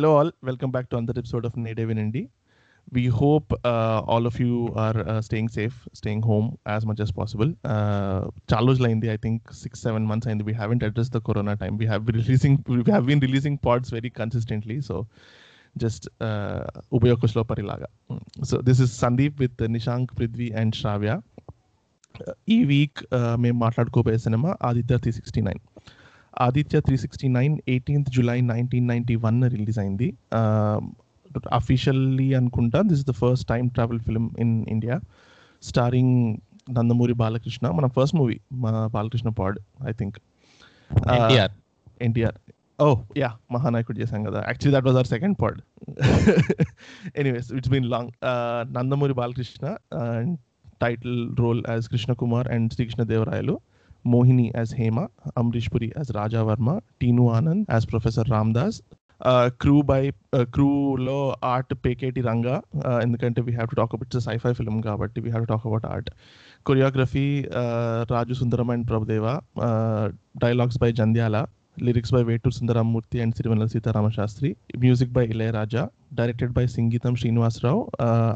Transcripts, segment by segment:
Hello, all. Welcome back to another episode of Native in Indie. We hope uh, all of you are uh, staying safe, staying home as much as possible. Uh, Charlos Laindi, I think six, seven months, and we haven't addressed the Corona time. We have been releasing, we have been releasing pods very consistently. So just uh, parilaga so this is sandeep with nishank Nishank and shravya శ్రావ్య ఈ week మేము మాట్లాడుకోబోయే cinema Aditya three sixty nine Aditya three sixty nine eighteenth July nineteen ninety one release అయింది officially అనుకుంటా this is the first time travel film in India starring Nandamuri Balakrishna. మన first movie మా Balakrishna pod I think NTR. NTR. Oh yeah Mahanayakudu చేశాం కదా. Actually that was our second part anyways it's been long Nandamuri Balakrishna title role as Krishna Kumar and Srikrishna Devarayalu Mohini as Hema Amrish Puri as Raja Varma Tinnu Anand as professor Ramdas crew by క్రూలో art Peketi Ranga ఎందుకంటే we have to talk about sci fi film కాబట్టి we have to talk about art choreography Raju Sundaram and Prabhudeva dialogues by Jandhyala lyrics by Veturi Sundaramurthy and Sirivennela Seetharama Sastry music by Ilaiyaraaja directed by Sangeetham Srinivasarao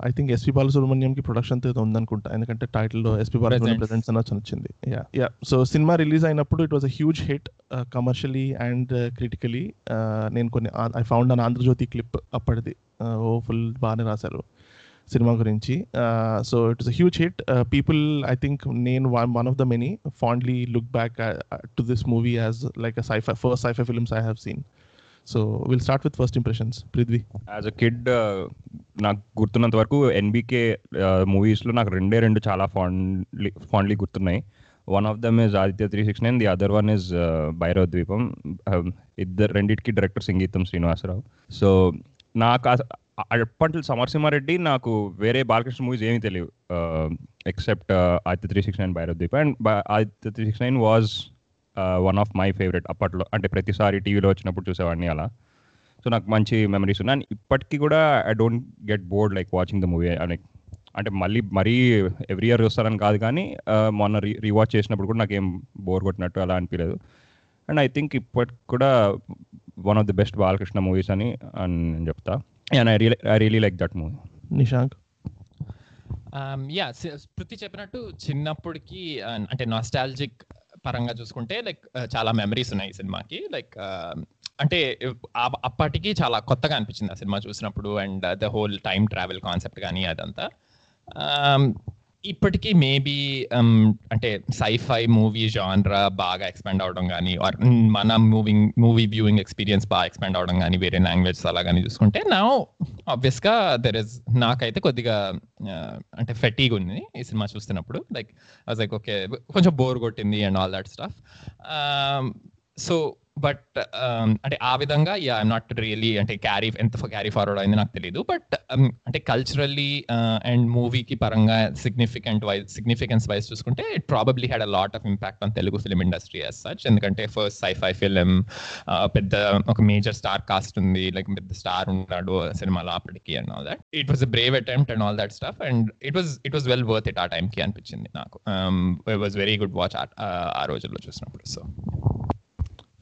I think SP బాలసుబ్రహ్మణ్యంకి ప్రొడక్షన్తో ఉందనుకుంటా ఎందుకంటే టైటిల్లో SP Balasubrahmanyam presents అని వచ్చింది yeah yeah so cinema release అయినప్పుడు it was a huge hit commercially and critically నేను కొన్ని I found an Andhrajyothy clip అప్పటిది oh full బాగానే రాశారు సినిమా గురించి. So it is a huge hit people I think నేను one of the many fondly look back to this movie as like a sci fi first sci fi films I have seen so will start with first impressions Prithvi as a kid నాకు గుర్తున్నంత వరకు NBK మూవీస్లో uh, నాకు రెండే రెండు చాలా fondly fondly గుర్తున్నాయి. One of them is Aditya three six nine the other one is Bhairava Dweepam ఇద్దరు రెండింటికి డైరెక్టర్ సంగీతం శ్రీనివాసరావు. సో నాకు అప్పట్లో సమరసింహారెడ్డి నాకు వేరే బాలకృష్ణ మూవీస్ ఏమీ తెలియవు. Except Aditya three six nine Bhairav Dweep. And Aditya three six nine was one of my favourite అప్పట్లో. అంటే ప్రతిసారి టీవీలో వచ్చినప్పుడు చూసేవాడిని అలా. సో నాకు మంచి మెమరీస్ ఉన్నాయి. అండ్ ఇప్పటికీ కూడా I don't get bored like watching the movie అని అంటే మళ్ళీ మరీ ఎవ్రీ ఇయర్ చూస్తారని కాదు కానీ మొన్న రీ రీవాచ్ చేసినప్పుడు కూడా నాకు ఏం బోర్ కొట్టినట్టు అలా అనిపించలేదు అండ్ ఐ థింక్ ఇప్పటికి కూడా one of the best Balakrishna movies అని నేను చెప్తా. And I really I really like that movie Nishank yeah Smriti చెప్పినట్టు చిన్నప్పటికి అంటే నాస్టాలజిక్ పరంగా చూసుకుంటే లైక్ చాలా మెమరీస్ ఉన్నాయి ఈ సినిమాకి. లైక్ అంటే అప్పటికి చాలా కొత్తగా అనిపించింది ఆ సినిమా చూసినప్పుడు and the whole time travel concept కానీ అదంతా. ఇప్పటికీ మేబీ um, అంటే సైఫై మూవీ జాన్రా బాగా ఎక్స్పాండ్ అవడం కానీ ఆర్ mm, మన మూవింగ్ మూవీ వ్యూయింగ్ ఎక్స్పీరియన్స్ బాగా ఎక్స్పాండ్ అవడం కానీ వేరే లాంగ్వేజ్ అలా కానీ చూసుకుంటే నా ఆబ్వియస్గా దెర్ ఇస్ నాకైతే కొద్దిగా అంటే ఫెటీగ్ ఉంది ఈ సినిమా చూస్తున్నప్పుడు. లైక్ వాజ్ లైక్ ఓకే కొంచెం బోర్ కొట్టింది and all that stuff so but అంటే ఆ విధంగా యా ఐమ్ నాట్ రియలీ అంటే క్యారీ ఎంత క్యారీ ఫార్వర్డ్ అయింది నాకు తెలియదు బట్ అంటే కల్చరల్లీ అండ్ మూవీకి పరంగా సిగ్నిఫికెంట్ వైజ్ సిగ్నిఫికెన్స్ వైజ్ చూసుకుంటే it probably had a lot of impact on Telugu film industry as such ఎందుకంటే ఫస్ట్ సైఫై ఫిలిం పెద్ద ఒక మేజర్ స్టార్ కాస్ట్ ఉంది. లైక్ పెద్ద స్టార్ ఉన్నాడు సినిమాలో అప్పటికి and all that it was a brave attempt and all that stuff and it was it was well worth it ఆ టైంకి అనిపించింది నాకు. It was very good watch ఆ రోజుల్లో చూసినప్పుడు so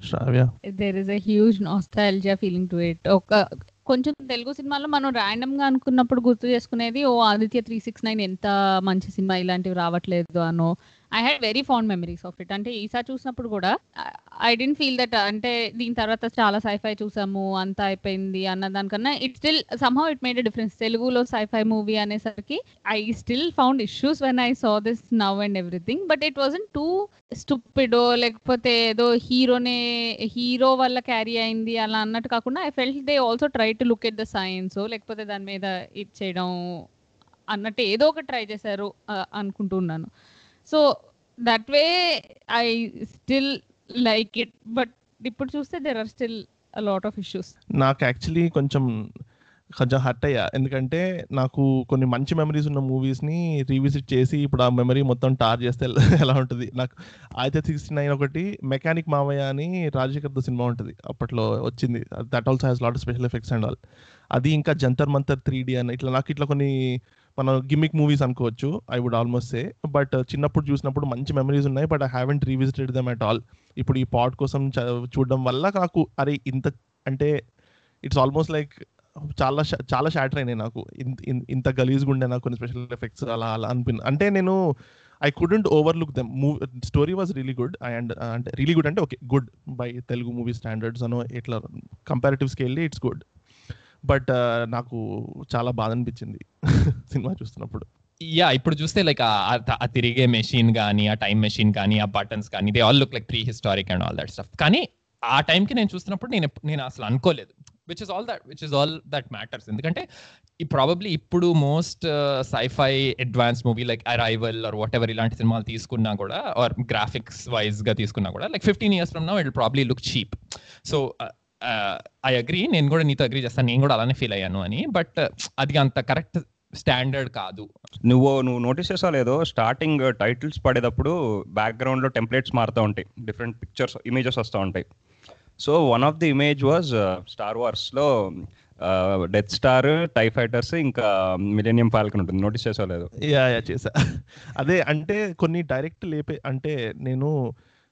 Shravya there is a huge nostalgia feeling to it ఒక కొంచెం తెలుగు సినిమాలో మనం ర్యాండమ్గా అనుకున్నప్పుడు గుర్తు చేసుకునేది ఓ ఆదిత్య త్రీ సిక్స్ నైన్ ఎంత మంచి సినిమా ఇలాంటివి రావట్లేదు అనో I had very fond memories of it అంటే ఈసారి చూసినప్పుడు కూడా ఐ డెంట్ ఫీల్ దట్ అంటే దీని తర్వాత చాలా సైఫై చూసాము అంతా అయిపోయింది అన్న దానికన్నా it still somehow it made difference తెలుగులో సైఫై మూవీ అనేసరికి I still found issues when I saw this now and everything but it wasn't too స్టూపిడో లేకపోతే ఏదో హీరోనే హీరో వల్ల క్యారీ అయింది అలా అన్నట్టు కాకుండా I felt they also try to look at the science లేకపోతే దాని మీద ఇది చేయడం అన్నట్టు ఏదో ఒకటి ట్రై చేశారు అనుకుంటున్నాను so that way I still like it but ఇప్పుడు చూస్తే there are still lot of issues నాకు యాక్చువల్లీ కొంచెం కొంచెం హర్ట్ అయ్యా. ఎందుకంటే నాకు కొన్ని మంచి మెమరీస్ ఉన్న మూవీస్ని రీవిజిట్ చేసి ఇప్పుడు ఆ మెమరీ మొత్తం టార్ చేస్తే ఎలా ఉంటుంది? నాకు అయితే సిక్స్టీ నైన్ ఒకటి మెకానిక్ మావయ్య అని రాజశేఖర్తో సినిమా ఉంటుంది. అప్పట్లో వచ్చింది. That also has lot special effects and all అది ఇంకా జంతర్ మంతర్ త్రీ డి అని ఇట్లా నాకు ఇట్లా కొన్ని మనం గిమ్మిక్ మూవీస్ అనుకోవచ్చు I would almost say but చిన్నప్పుడు చూసినప్పుడు మంచి మెమరీస్ ఉన్నాయి but I haven't revisited them at all ఇప్పుడు ఈ పాడ్ కోసం చూడడం వల్ల నాకు అరే ఇంత అంటే ఇట్స్ ఆల్మోస్ట్ లైక్ చాలా చాలా షాటర్ అయినాయి నాకు. ఇంత ఇన్- ఇంత గలీజ్గా ఉండే నాకు కొన్ని స్పెషల్ ఎఫెక్ట్స్ అలా అలా అనిపి అంటే నేను I couldn't overlook them movie story was really good and అంటే రియలీ గుడ్ అంటే okay good by Telugu movie standards అనో ఇట్లా comparative scale it's good but నాకు చాలా బాధ అనిపించింది సినిమా చూస్తున్నప్పుడు. యా ఇప్పుడు చూస్తే లైక్ ఆ తిరిగే మెషిన్ కానీ ఆ టైం మెషిన్ కానీ ఆ బటన్స్ కానీ they all look like prehistoric and all that stuff కానీ ఆ టైంకి నేను చూస్తున్నప్పుడు నేను నేను అసలు అనుకోలేదు. Which is all that which is all that matters ఎందుకంటే ఈ ప్రాబబ్లీ ఇప్పుడు most sci fi advance movie like arrival or whatever ఇలాంటి సినిమాలు తీసుకున్నా కూడా ఆర్ గ్రాఫిక్స్ వైజ్గా తీసుకున్నా కూడా like fifteen years from now it probably look cheap so I agree నేను కూడా నీతో అగ్రీ చేస్తాను. నేను కూడా అలానే ఫీల్ అయ్యాను అని. బట్ అది అంత కరెక్ట్ స్టాండర్డ్ కాదు. నువ్వు నువ్వు నోటీస్ చేసావు లేదో స్టార్టింగ్ టైటిల్స్ పడేటప్పుడు బ్యాక్గ్రౌండ్లో టెంప్లెట్స్ మారుతూ ఉంటాయి. డిఫరెంట్ పిక్చర్స్ ఇమేజెస్ వస్తూ ఉంటాయి. So one of the image was star వార్స్లో death star tie fighters ఇంకా మిలేనియం ఫాల్కన్ ఉంటుంది. నోటీస్ చేసావు లేదు? యా యా చేసా అదే అంటే కొన్ని డైరెక్ట్ లేపే అంటే నేను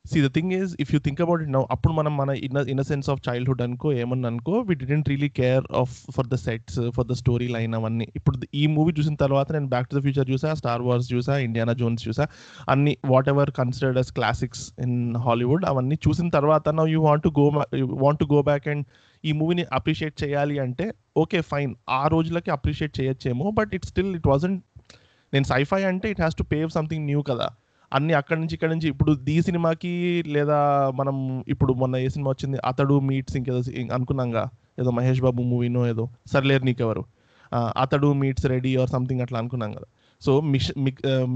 see the thing is if you think about it now అప్పుడు మనం మన ఇన్ ఇన్నసెన్స్ ఆఫ్ చైల్డ్హుడ్ అనుకో ఏమన్నా అనుకో we didn't really care of for the sets for the story line అవన్నీ. ఇప్పుడు ఈ మూవీ చూసిన తర్వాత నేను బ్యాక్ టు ద ఫ్యూచర్ చూసా స్టార్ వార్స్ చూసా ఇండియానా జోన్స్ చూసా అన్ని whatever considered as classics in Hollywood అవన్నీ చూసిన తర్వాత now you want go want go back and ఈ మూవీని అప్రిషియేట్ చేయాలి అంటే ఓకే ఫైన్ ఆ రోజులకి appreciate చేయొచ్చేమో but it still it wasn't నేను సైఫై అంటే it has to pave something new కదా. అన్ని అక్కడి నుంచి ఇక్కడ నుంచి ఇప్పుడు ఈ సినిమాకి లేదా మనం ఇప్పుడు మొన్న ఏ సినిమా వచ్చింది? అతడు మీట్స్ ఇంకేదో అనుకున్నాంగా. ఏదో మహేష్ బాబు మూవీనో ఏదో. Sarileru Neekevvaru? Athadu meets Ready or something అట్లా అనుకున్నాం కదా. So mix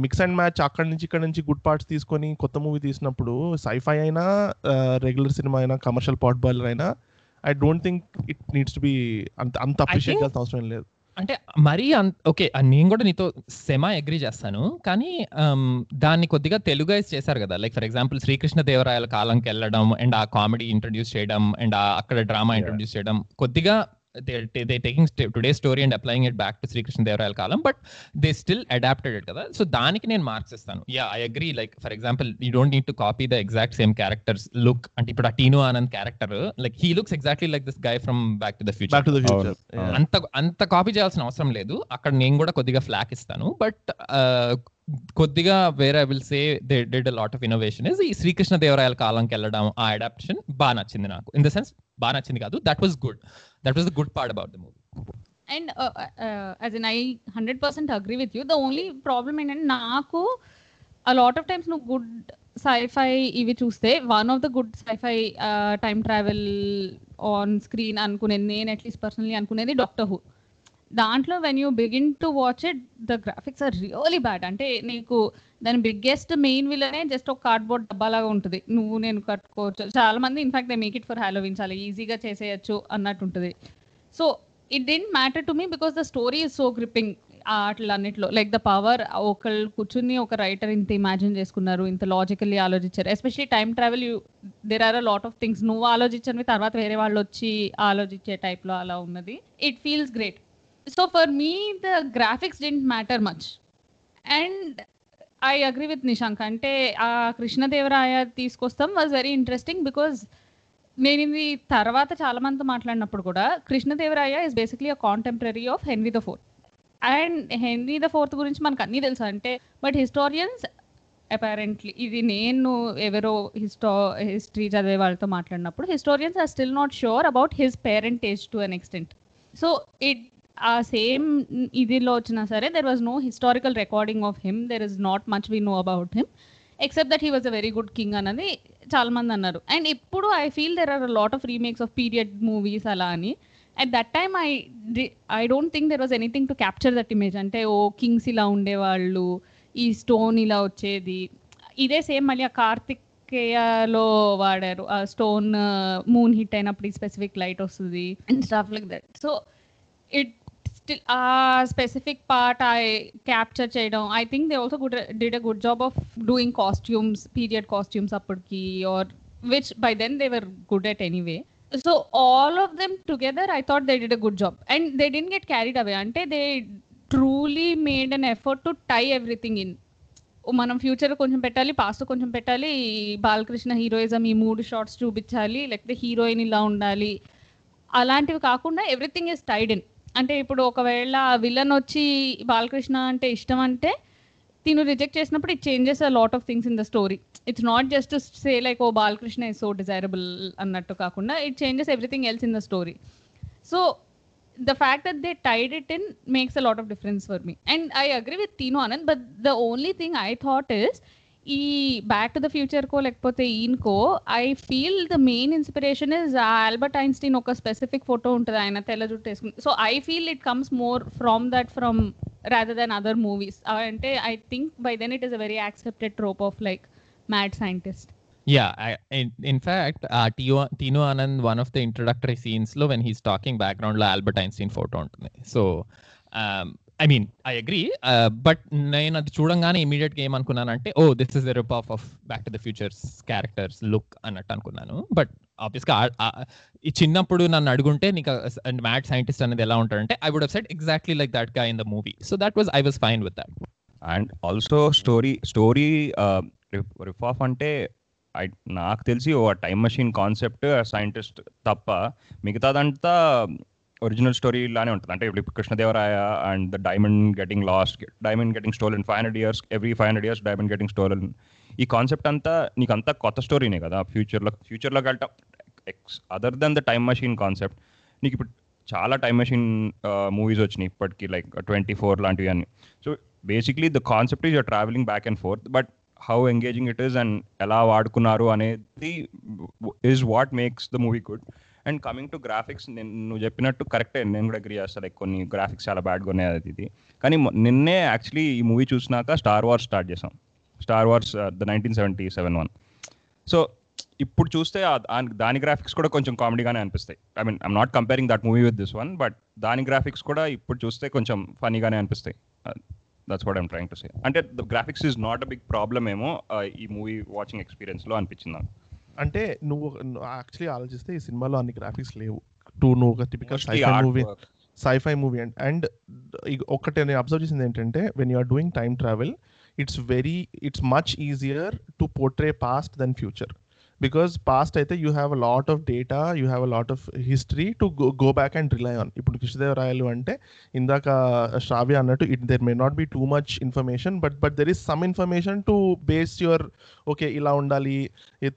mix and match అక్కడి నుంచి ఇక్కడ నుంచి గుడ్ పార్ట్స్ తీసుకొని కొత్త మూవీ తీసినప్పుడు సైఫై అయినా రెగ్యులర్ సినిమా అయినా కమర్షియల్ పాట్ బాయిలర్ అయినా I don't think it needs to be అంత అంత అప్రిషియేట్ చేయాల్సిన అవసరం లేదు. అంటే మరీ ఓకే నేను కూడా నీతో సెమా అగ్రి చేస్తాను కానీ దాన్ని కొద్దిగా తెలుగైజ్ చేశారు కదా లైక్ ఫర్ ఎగ్జాంపుల్ శ్రీకృష్ణ దేవరాయల కాలంకి వెళ్ళడం అండ్ ఆ కామెడీ ఇంట్రడ్యూస్ చేయడం అండ్ అక్కడ డ్రామా. ఇంట్రడ్యూస్ చేయడం కొద్దిగా they taking today story and applying it back to Srikrishna దేవరాయల column but they still adapted it కదా? సో దానికి నేను మార్క్స్ ఇస్తాను yeah I agree like for example you don't need to copy the exact same characters look అంటే ఇప్పుడు ఆ Tinnu Anand character like he looks exactly like this guy from back to the future. అంత అంత copy చేయాల్సిన అవసరం లేదు. అక్కడ నేను కూడా కొద్దిగా ఫ్లాక్ ఇస్తాను. బట్ కొద్దిగా వేరే I will say they did lot of innovation is ఈ శ్రీకృష్ణ దేవరాయల కాలంకి వెళ్ళడం ఆ అడాప్షన్ బాగా నచ్చింది నాకు. ఇన్ ద సెన్స్ బాగా నచ్చింది కాదు. That was good that was the good part about the movie and as in I hundred percent agree with you the only problem ఏంటంటే నాకు ఆ లాట్ ఆఫ్ టైమ్స్ నువ్వు గుడ్ సైఫై ఇవి చూస్తే one of the good sci fi time travel on screen అనుకునేది నేను at least personally అనుకునేది doctor who దాంట్లో when you begin to watch it the graphics are really bad అంటే నీకు దాని బిగ్గెస్ట్ మెయిన్ విలనే జస్ట్ ఒక కార్డ్బోర్డ్ డబ్బాలాగా ఉంటుంది. నువ్వు నేను కట్టుకోవచ్చు. చాలా మంది in fact they make it for Halloween చాలా. ఈజీగా చేసేయచ్చు అన్నట్టు ఉంటుంది. So it didn't matter to me because the story is so gripping అన్నిట్లో లైక్ ద పవర్ ఒకళ్ళు కూర్చుని ఒక రైటర్ ఇంత ఇమాజిన్ చేసుకున్నారు ఇంత లాజికల్లీ ఆలోచించారు. Especially time travel you there are a lot of things నువ్వు ఆలోచించనివి తర్వాత వేరే వాళ్ళు వచ్చి ఆలోచించే టైప్లో అలా ఉన్నది. It feels great so for me the graphics didn't matter much and I agree with Nishank అంటే ఆ కృష్ణదేవరాయ తీసుకొస్తాం వాజ్ వెరీ ఇంట్రెస్టింగ్ బికాజ్ నేను ఇది తర్వాత చాలా మందితో మాట్లాడినప్పుడు కూడా Krishnadevaraya is basically a contemporary of Henry the fourth and Henry the fourth గురించి మనకు అన్నీ తెలుసు. అంటే బట్ హిస్టోరియన్స్ అపారెంట్లీ ఇది నేను ఎవరో హిస్టో హిస్టరీ చదివే వాళ్ళతో మాట్లాడినప్పుడు historians are still not sure about his parentage to an extent so it ఆ సేమ్ ఇదిలో వచ్చినా సరే there was no historical recording of him there is not much we know about him except that he was a very good king అన్నది చాలా మంది అన్నారు. And ఇప్పుడు I feel there are lot of remakes of period movies అలా అని. At that time I I don't think there was anything to capture that image అంటే ఓ Kings ఇలా ఉండేవాళ్ళు ఈ స్టోన్ ఇలా వచ్చేది. ఇదే సేమ్ మళ్ళీ ఆ కార్తికేయలో వాడారు. ఆ స్టోన్ మూన్ హిట్ అయినప్పుడు ఈ స్పెసిఫిక్ లైట్ వస్తుంది. And stuff like that so it still ఆ స్పెసిఫిక్ పార్ట్ ఐ క్యాప్చర్ చేయడం I think they also good did a good job of doing costumes period costumes అప్పటికి or which by then they were good at anyway so all of them together I thought they did a good job and they didn't get carried away అంటే they truly made an effort to tie everything in మనం future కొంచెం పెట్టాలి past కొంచెం పెట్టాలి Balakrishna heroism ఈ మూడు shots చూపించాలి లేకపోతే హీరోయిన్ ఇలా ఉండాలి. అలాంటివి కాకుండా ఎవ్రీథింగ్ ఇస్ టైడ్ ఇన్ అంటే ఇప్పుడు ఒకవేళ విలన్ వచ్చి బాలకృష్ణ అంటే ఇష్టం అంటే తిను రిజెక్ట్ చేసినప్పుడు it changes a lot of things in the story it's not just say like oh Balakrishna is so desirable అన్నట్టు కాకుండా it changes everything else in the story so the fact that they tied it in makes a lot of difference for me and I agree with Teenu Anand, but the only thing I thought is ఈ back to the future కో లేకపోతే ఈయనకో I feel the main inspiration is Albert Einstein ఒక specific photo ఉంటుంది ఆయన తెల్ల జుట్టు వేసుకుని so I feel it comes more from that from rather than other movies అంటే I think by then it is a very accepted trope of like mad scientist yeah I, in, in fact, uh, Tio, Tino Anand, one of లో when he's talking బ్యాక్గ్రౌండ్లో Albert Einstein photo ఉంటుంది. So um, I mean I agree but నేను అది చూడంగానే ఇమీడియట్గా ఏమనుకున్నానంటే ఓ this is the rip off of back to the future's characters look అన్నట్టు అనుకున్నాను. బట్ ఆబ్వియస్గా ఈ చిన్నప్పుడు నన్ను అడుగుంటే నీకు మ్యాడ్ సైంటిస్ట్ అనేది ఎలా ఉంటాడంటే I would have set exactly like దట్గా in the movie so that was I was fine with that and also story story riff of అంటే ఐ నాకు తెలిసి ఓ టైం మెషిన్ కాన్సెప్ట్ సైంటిస్ట్ తప్ప మిగతాదంతా ఒరిజినల్ స్టోరీ లానే ఉంటుంది. అంటే ఇప్పుడు Krishnadevaraya and the diamond getting lost diamond getting stolen five hundred years every five hundred years diamond getting stolen. ఈ కాన్సెప్ట్ అంతా నీకు అంతా కొత్త స్టోరీనే కదా ఫ్యూచర్లో ఫ్యూచర్లో వెళ్ళటం X other than the time machine concept. నీకు ఇప్పుడు చాలా టైం మెషిన్ మూవీస్ వచ్చినాయి ఇప్పటికీ లైక్ ట్వంటీ ఫోర్ లాంటివి అన్ని so basically the concept is you're travelling back and forth but how engaging it is and ఎలా వాడుకున్నారు అనేది is what makes the movie good. And coming to graphics నేను నువ్వు చెప్పినట్టు కరెక్టే నేను కూడా అగ్రీ చేస్తాను లైక్ కొన్ని గ్రాఫిక్స్ చాలా బ్యాడ్గా ఉన్నాయి అది ఇది. కానీ నిన్నే యాక్చువల్లీ ఈ మూవీ చూసినాక స్టార్ వార్స్ స్టార్ట్ చేసాం. Star Wars the nineteen seventy seven one so ఇప్పుడు చూస్తే దాని గ్రాఫిక్స్ కూడా కొంచెం కామెడీగానే అనిపిస్తాయి. I mean I'm not comparing that movie with this one but దాని గ్రాఫిక్స్ కూడా ఇప్పుడు చూస్తే కొంచెం ఫనీగానే అనిపిస్తాయి. That's what I'm trying to say అంటే the graphics is not a big problem ఏమో uh, ఈ మూవీ వాచింగ్ ఎక్స్పీరియన్స్లో అనిపించింది నాకు. అంటే నువ్వు యాక్చువల్లీ ఆలోచిస్తే ఈ సినిమాలో అన్ని గ్రాఫిక్స్ లేవు టూ నువ్వు ఒక typical sci-fi movie. Sci-fi movie and and ఒకటి నేను అబ్జర్వ్ చేసింది ఏంటంటే when you are doing time travel it's very it's much easier to portray past than future because past అయితే you have a lot of data you have a lot of history to go back and rely on ఇప్పుడు కృష్ణదేవరాయలు అంటే ఇందాక uh, శ్రావ్య అన్నట్టు it there may not be too much information but but there is some information to base your okay ఇలా ఉండాలి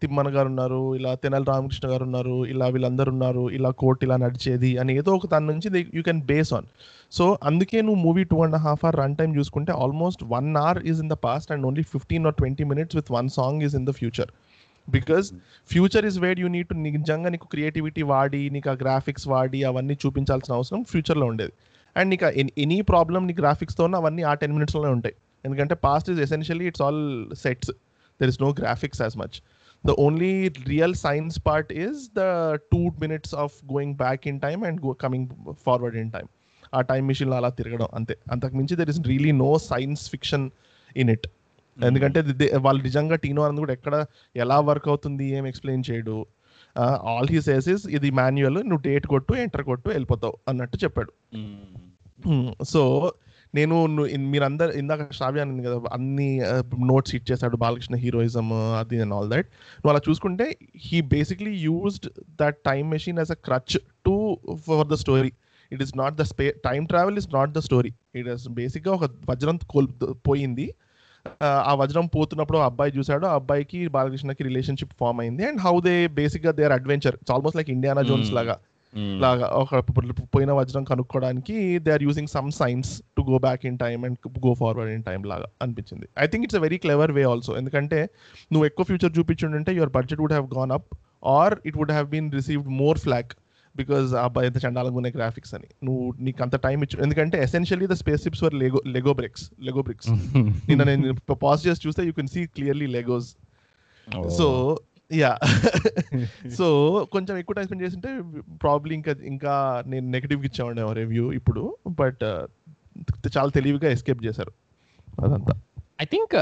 తిమ్మన గారు ఉన్నారు ఇలా తెనాలి రామకృష్ణ గారు ఉన్నారు ఇలా వీళ్ళందరూ ఉన్నారు ఇలా కోర్టు ఇలా నడిచేది అని ఏదో ఒక దాని నుంచి you can base on so అందుకే నువ్వు movie two and half hour run time చూసుకుంటే almost one hour is in the past and only fifteen or twenty minutes with one song is in the future because future is where you need to నిజంగా నీకు creativity వాడి నీకు ఆ graphics వాడి అవన్నీ చూపించాల్సిన అవసరం ఫ్యూచర్లో ఉండేది. అండ్ నీకు ఎనీ ప్రాబ్లమ్ నీ గ్రాఫిక్స్తో అవన్నీ ఆ టెన్ మినిట్స్లోనే ఉంటాయి. ఎందుకంటే past is essentially it's all sets there is no graphics as much the only real science part is the two minutes of going back in time and go coming forward in time ఆ time మిషన్లో అలా తిరగడం అంతే. అంతకు మించి there is really no science fiction in it ఎందుకంటే the- వాళ్ళు నిజంగా టీనో అన్నది కూడా ఎక్కడ ఎలా వర్క్ అవుతుంది ఏం ఎక్స్ప్లెయిన్ చేయడు. ఆల్ హీ సేస్ ఇస్ ఇది మాన్యువల్ నువ్వు డేట్ కొట్టు ఎంటర్ కొట్టు వెళ్ళిపోతావు అన్నట్టు చెప్పాడు. సో నేను ను- ఇన్- మీరందరు ఇందాక శ్రావ్య అనింది కదా అన్ని నోట్స్ ఇచ్చేసాడు బాలకృష్ణ హీరోయిజం అది అండ్ ఆల్ దట్ నువ్వు అలా చూసుకుంటే he basically used that time machine as a crutch to for the story it is not the స్పే time travel is not the story it is బేసిక్గా ఒక వజ్రం కోల్ పోయింది. ఆ, వజ్రం పోతున్నప్పుడు ఆ అబ్బాయి చూసాడు ఆ అబ్బాయికి బాలకృష్ణకి రిలేషన్షిప్ ఫామ్ అయింది. అండ్ హౌ దే బేసిక్గా they are adventure it's almost like Indiana Jones Hmm. లాగా. లాగా ఒక పోయిన వజ్రం కనుక్కోవడానికి they are using some science to go back in time and go forward in time లాగా అనిపించింది. I think it's a very clever way also ఎందుకంటే నువ్వు ఎక్కువ future చూపించుంటే your budget would have gone up or it would have been received more flak because ఆ అబ్బాయి ఎంత చండాలంగా ఉన్నాయి గ్రాఫిక్స్ అని. నువ్వు నీకు అంత టైం ఇచ్చు ఎందుకంటే essentially the spaceships were Lego Lego bricks Lego bricks నిన్న నేను పాజ్ చేసి చూస్తే you can see clearly Legos so yeah so కొంచెం ఎక్కువ టైం స్పెండ్ చేసింటే ప్రాబ్లీ ఇంకా ఇంకా నేను నెగిటివ్ ఇచ్చామండి రివ్యూ ఇప్పుడు బట్ చాలా తెలివిగా ఎస్కేప్ చేశారు అదంతా. ఐ థింక్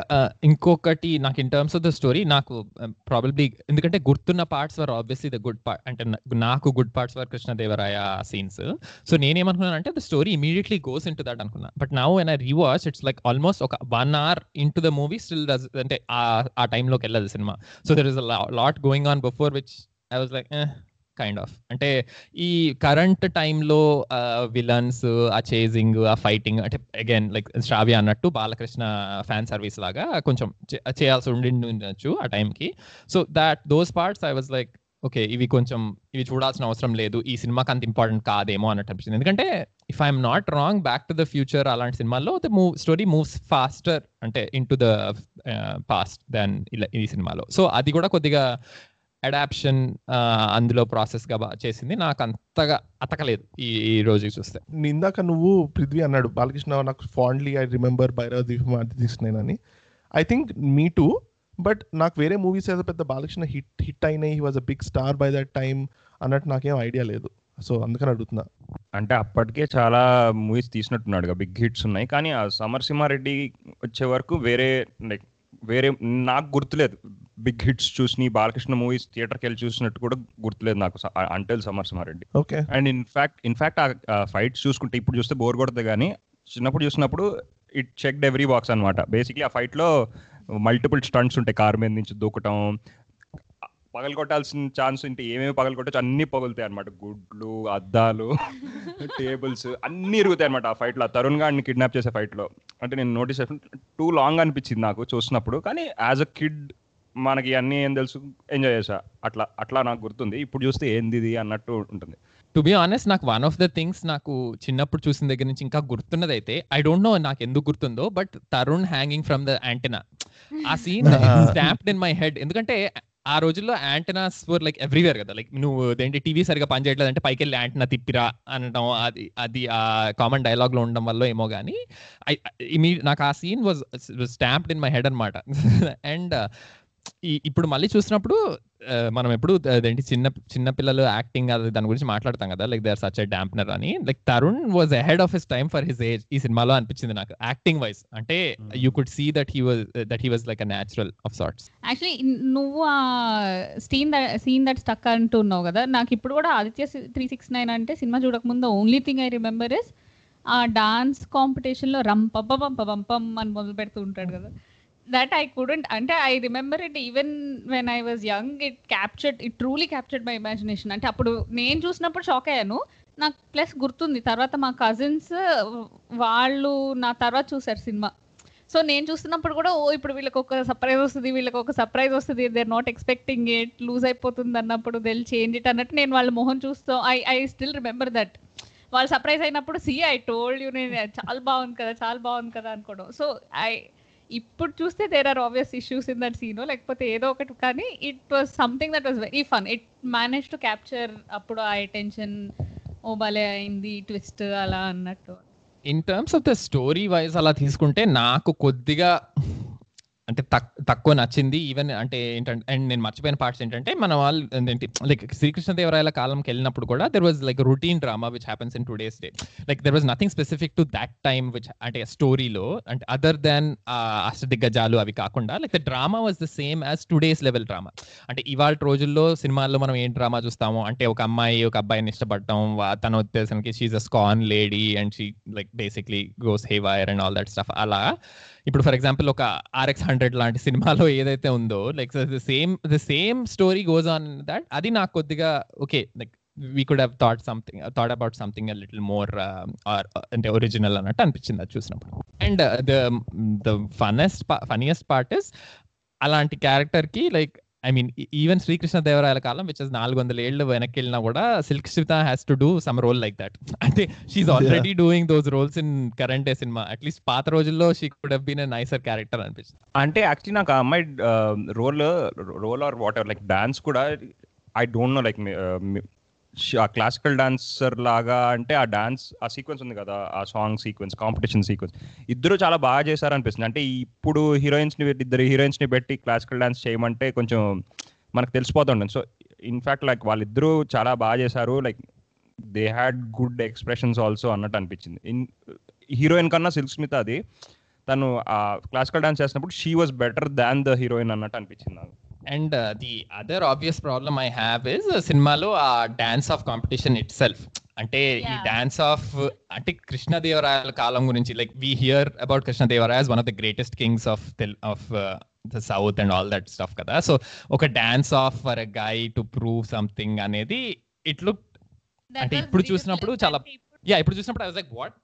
ఇంకొకటి నాకు in terms of the story నాకు ప్రాబబ్లీ ఎందుకంటే గుర్తున్న parts were obviously the good part అంటే నాకు good parts were Krishnadevaraya scenes so నేనేమనుకున్నాను అంటే the story immediately goes into that అనుకున్నా. But now and I reverse it's like almost ఒక one hour into the movie still అంటే ఆ ఆ టైంలోకి వెళ్ళదు cinema so there is lot going on before which I was like kind of అంటే ఈ current టైంలో విలన్స్ ఆ చేజింగ్ ఆ ఫైటింగ్ అంటే అగైన్ లైక్ శ్రావ్య అన్నట్టు బాలకృష్ణ ఫ్యాన్ సర్వీస్ లాగా కొంచెం చే- చేయాల్సి ఉండి ఉండొచ్చు ఆ టైంకి so that those parts I was like okay ఇవి కొంచెం ఇవి చూడాల్సిన అవసరం లేదు. ఈ సినిమాకి అంత ఇంపార్టెంట్ కాదేమో అన్నట్టు అనిపించింది. ఎందుకంటే if I'm not wrong back to the future అలాంటి సినిమాల్లో the move story moves faster అంటే into the past than ఇలా ఈ సినిమాలో. సో అది కూడా కొద్దిగా అడాప్షన్ అందులో ప్రాసెస్గా బా- చేసింది. నాకు అంతగా అతకలేదు ఈ ఈ రోజు చూస్తే. ఇందాక నువ్వు పృథ్వీ అన్నాడు. బాలకృష్ణ నాకు fondly I remember Bhairava Dweepam అది తీసుకున్నానని I think me too but నాకు వేరే మూవీస్ ఏదో పెద్ద బాలకృష్ణ హిట్ హిట్ అయినాయి. He was a big star by that time అన్నట్టు నాకేం ఐడియా లేదు. సో అందుకని అడుగుతున్నా. అంటే అప్పటికే చాలా మూవీస్ తీసినట్టున్నాడు బిగ్ హిట్స్ ఉన్నాయి. కానీ ఆ సమరసింహారెడ్డి వచ్చే వరకు వేరే లైక్ వేరే నాకు గుర్తులేదు. బిగ్ హిట్స్ చూసి బాలకృష్ణ మూవీస్ థియేటర్కి వెళ్ళి చూసినట్టు కూడా గుర్తులేదు నాకు. Until Samarasimha Reddy okay. And in fact in fact ఆ ఫైట్స్ చూసుకుంటే ఇప్పుడు చూస్తే బోర్ కొడుతుంది కానీ చిన్నప్పుడు చూసినప్పుడు ఇట్ చెక్డ్ ఎవ్రీ బాక్స్ అనమాట బేసిక్లీ ఆ ఫైట్లో మల్టిపుల్ స్టంట్స్ ఉంటాయి కార్ మీద నుంచి దూకటం పగలు కొట్టాల్సిన ఛాన్స్ ఉంటే ఏమేమి పగలు కొట్టచ్చు అన్ని పగులుతాయి అనమాట గుడ్లు అద్దాలు టేబుల్స్ అన్ని ఇరుగుతాయి అనమాట ఆ ఫైట్లో ఆ తరుణ్ గారిని కిడ్నాప్ చేసే ఫైట్లో అంటే నేను నోటీస్ టూ లాంగ్ అనిపించింది నాకు చూసినప్పుడు. కానీ యాజ్ అ కిడ్ మనకి అన్ని ఏం తెలుసు? ఎంజాయ్ చేసా. అట్లా అట్లా నాకు గుర్తుంది. ఇప్పుడు చూస్తే ఏంది ఇది అన్నట్టు ఉంటుంది. టు బి ఆనెస్ట్ నాకు వన్ ఆఫ్ ద థింగ్స్ నాకు చిన్నప్పుడు చూసిన దగ్గర నుంచి ఇంకా గుర్తున్నది అయితే ఐ డోంట్ నో నాకు ఎందుకు గుర్తుందో but Tarun hanging from the antenna ఆ scene stamped in my head ఎందుకంటే ఆ రోజుల్లో యాంటనాస్ ఫర్ లైక్ ఎవ్రీవేర్ కదా. లైక్ నువ్వు ఏంటి టీవీ సరిగా పనిచేయట్లేదు అంటే పైకి వెళ్ళి యాంటనా తిప్పిరా అనడం అది అది ఆ కామన్ డైలాగ్లో ఉండడం వల్ల ఏమో కానీ ఐ నాకు ఆ scene was stamped in my head అనమాట అండ్ ఇప్పుడు మళ్ళీ చూసినప్పుడు మనం ఎప్పుడు అదేంటి చిన్న చిన్న పిల్లలు యాక్టింగ్ అది దాని గురించి మాట్లాడతాం కదా like they are such a dampener అని. Like Tarun was ahead of his time for his age ఈ సినిమాలో అనిపించింది నాకు యాక్టింగ్ వైజ్. అంటే you could see that he was that he was like a natural of sorts. Actually నువ్వు ఆ scene scene that stuck అంటున్నావు కదా నాకు ఇప్పుడు కూడా ఆదిత్య త్రీ సిక్స్ నైన్ అంటే సినిమా చూడకముందు only thing I remember is ఆ డాన్స్ కాంపిటీషన్లో రంప పంప పంపం అని మొదలు పెడుతూ ఉంటాడు కదా. దట్ ఐ కుడెంట్ అంటే I remember it even when I was young it captured it truly captured my imagination అంటే అప్పుడు నేను చూసినప్పుడు షాక్ అయ్యాను. నాకు ప్లస్ గుర్తుంది తర్వాత మా కజిన్స్ వాళ్ళు నా తర్వాత చూసారు సినిమా. సో నేను చూస్తున్నప్పుడు కూడా ఓ ఇప్పుడు వీళ్ళకి ఒక సర్ప్రైజ్ వస్తుంది వీళ్ళకి ఒక సర్ప్రైజ్ వస్తుంది they not expecting it lose అయిపోతుంది అన్నప్పుడు దెల్ చేంజ్ ఇట్ అన్నట్టు నేను వాళ్ళ మొహం చూస్తాం I I still remember that వాళ్ళు సర్ప్రైజ్ అయినప్పుడు సి ఐ టోల్డ్ యూ నేను చాలా బాగుంది కదా చాలా బాగుంది కదా అనుకోవడం. సో ఐ ఇప్పుడు చూస్తే there are obvious issues in that scene లేకపోతే ఏదో ఒకటి కానీ it was something that was very fun it manage to capture అప్పుడు ఆ అటెన్షన్ ఓ భలే అయింది ట్విస్ట్ అలా అన్నట్టు. In terms of the story wise అలా తీసుకుంటే నాకు కొద్దిగా అంటే తక్కువ నచ్చింది. ఈవెన్ అంటే ఏంటంటే అండ్ నేను మర్చిపోయిన పార్ట్స్ ఏంటంటే మన వాళ్ళు ఏంటి లైక్ శ్రీకృష్ణదేవరాయల కాలంకి వెళ్ళినప్పుడు కూడా there was like routine drama which happens in today's day like there was nothing specific to that time which అంటే స్టోరీలో అంటే అదర్ దాన్ అష్టదిగ్గజాలు అవి కాకుండా like the drama was the same as today's level drama అంటే ఇవాళ రోజుల్లో సినిమాల్లో మనం ఏం డ్రామా చూస్తాము అంటే ఒక అమ్మాయి ఒక అబ్బాయిని ఇష్టపడటం తన ఉద్దేశానికి she's a scan lady and she like basically goes haywire and all that stuff అలా ఇప్పుడు ఫర్ ఎగ్జాంపుల్ ఒక ఆర్ఎక్స్ హండ్రెడ్ లాంటి సినిమాలో ఏదైతే ఉందో like the same the same story goes on that అది నాకు కొద్దిగా okay like we could have thought something thought about something little more అంటే ఒరిజినల్ అన్నట్టు అనిపించింది అది చూసినప్పుడు. And the the funnest funniest part is అలాంటి క్యారెక్టర్కి like I mean even Srikrishna దేవరాయల కాలం విచ్ ఇస్ నాలుగు వందల ఏళ్ళు వెనక్కి వెళ్ళినా కూడా Silk Smitha has to do some role like that అంటే she's already doing those roles in current day cinema at least పాత రోజుల్లో she could have been nicer character అనిపిస్తుంది. అంటే యాక్చువల్లీ నాకు ఆ అమ్మాయి role role or whatever like dance కూడా I don't know like classical dancer లాగా అంటే ఆ డాన్స్ ఆ సీక్వెన్స్ ఉంది కదా ఆ సాంగ్ సీక్వెన్స్ కాంపిటీషన్ సీక్వెన్స్ ఇద్దరు చాలా బాగా చేశారు అనిపిస్తుంది అంటే ఇప్పుడు హీరోయిన్స్ని ఇద్దరు హీరోయిన్స్ని పెట్టి క్లాసికల్ డాన్స్ చేయమంటే కొంచెం మనకు తెలిసిపోతుండే సో ఇన్ఫాక్ట్ లైక్ వాళ్ళిద్దరూ చాలా బాగా చేశారు. Like they had good expressions also అన్నట్టు అనిపించింది. ఇన్ హీరోయిన్ కన్నా సిల్క్ స్మిత్ అది. తను ఆ క్లాసికల్ డాన్స్ చేసినప్పుడు she was better than the heroine అన్నట్టు అనిపించింది నాకు. And the other obvious problem I have is సినిమాలో ఆ dance of competition itself అంటే ఈ. డాన్స్ ఆఫ్ అంటే కృష్ణదేవరాయల కాలం గురించి like we hear about Krishnadevaraya one of the greatest kings of of the south and all that stuff కదా. So ఒక dance of for a guy to prove something అనేది it look అంటే ఇప్పుడు చూసినప్పుడు చాలా- యా ఇప్పుడు చూసినప్పుడు ఐ వాజ్ లైక్ వాట్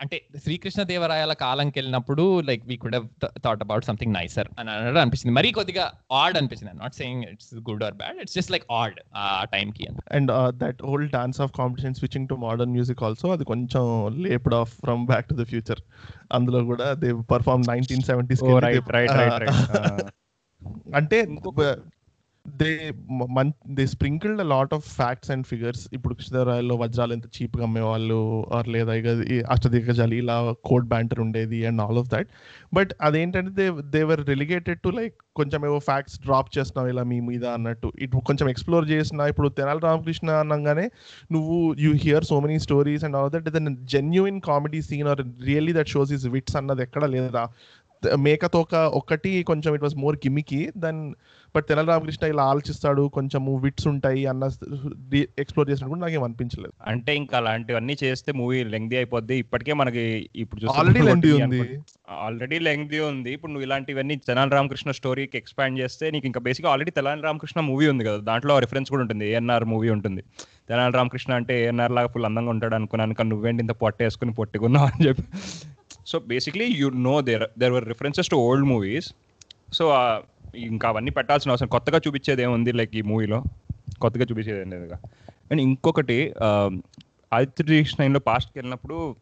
అంటే శ్రీకృష్ణ దేవరాయల కాలంకి వెళ్ళినప్పుడు like we could thought about something nicer అని అనడం అనిపించింది మరీ కొద్దిగా ఆడ్ అనిపించింది not saying it's good or bad it's just like odd ఆ time కి అని and that old dance of competition switching to modern music also అది కొంచెం leaped off from back to the future అందులో కూడా దే పర్ఫార్మ్ నైన్టీన్ సెవెంటీస్ అంటే they man they sprinkled lot of facts and figures. ఇప్పుడు కృష్ణదేవరాయల్లో వజ్రాలు ఎంత చీప్గా అమ్మేవాళ్ళు ఆర్ లేదా ఇక అష్టదిగ్గజాలు ఇలా కోడ్ బ్యాంటర్ ఉండేది and all of that. But అదేంటంటే they they were relegated to like కొంచెం ఏవో ఫ్యాక్ట్స్ డ్రాప్ చేస్తున్నావు ఇలా మీ మీద అన్నట్టు. ఇటు కొంచెం ఎక్స్ప్లోర్ చేసిన ఇప్పుడు తెనాలి రామకృష్ణ అనగానే నువ్వు you hear so many stories and all that then genuine comedy scene are really that shows is wits అన్నది ఎక్కడ లేదా. మేకతోక ఒకటి కొంచెం it was more gimmicky then but Tenali Ramakrishna ఇలా ఆలోచిస్తాడు కొంచెము విట్స్ ఉంటాయి అన్న ఎక్స్ప్లోర్ చేసినట్టు కూడా నాకేం అనిపించలేదు. అంటే ఇంకా అలాంటివన్నీ చేస్తే మూవీ లెంగ్దీ అయిపోద్ది. ఇప్పటికే మనకి ఇప్పుడు ఆల్రెడీ లెండి ఉంది. ఆల్రెడీ లెంగ్దీ ఉంది. ఇప్పుడు నువ్వు ఇలాంటివన్నీ తెనాలి రామకృష్ణ స్టోరీకి ఎక్స్పాండ్ చేస్తే నీకు ఇంకా బేసిక్గా ఆల్రెడీ తెనాలి రామకృష్ణ మూవీ ఉంది కదా. దాంట్లో రిఫరెన్స్ కూడా ఉంటుంది. ఏఎన్ఆర్ మూవీ ఉంటుంది. తెనాలి రామకృష్ణ అంటే ఏఎన్ఆర్ లాగా ఫుల్ అందంగా ఉంటాడు అనుకున్నాను కానీ నువ్వేంటి ఇంత పొట్ట వేసుకుని పొట్టుకున్నావు అని చెప్పి. So basically you know there there were references to old movies so ఇంకా అవన్నీ పెట్టాల్సిన అవసరం. కొత్తగా చూపించేది ఏముంది లైక్ ఈ మూవీలో కొత్తగా చూపించేది ఏం లేదుగా. అండ్ ఇంకొకటి ఆదిత్య నైన్లో పాస్ట్కి వెళ్ళినప్పుడు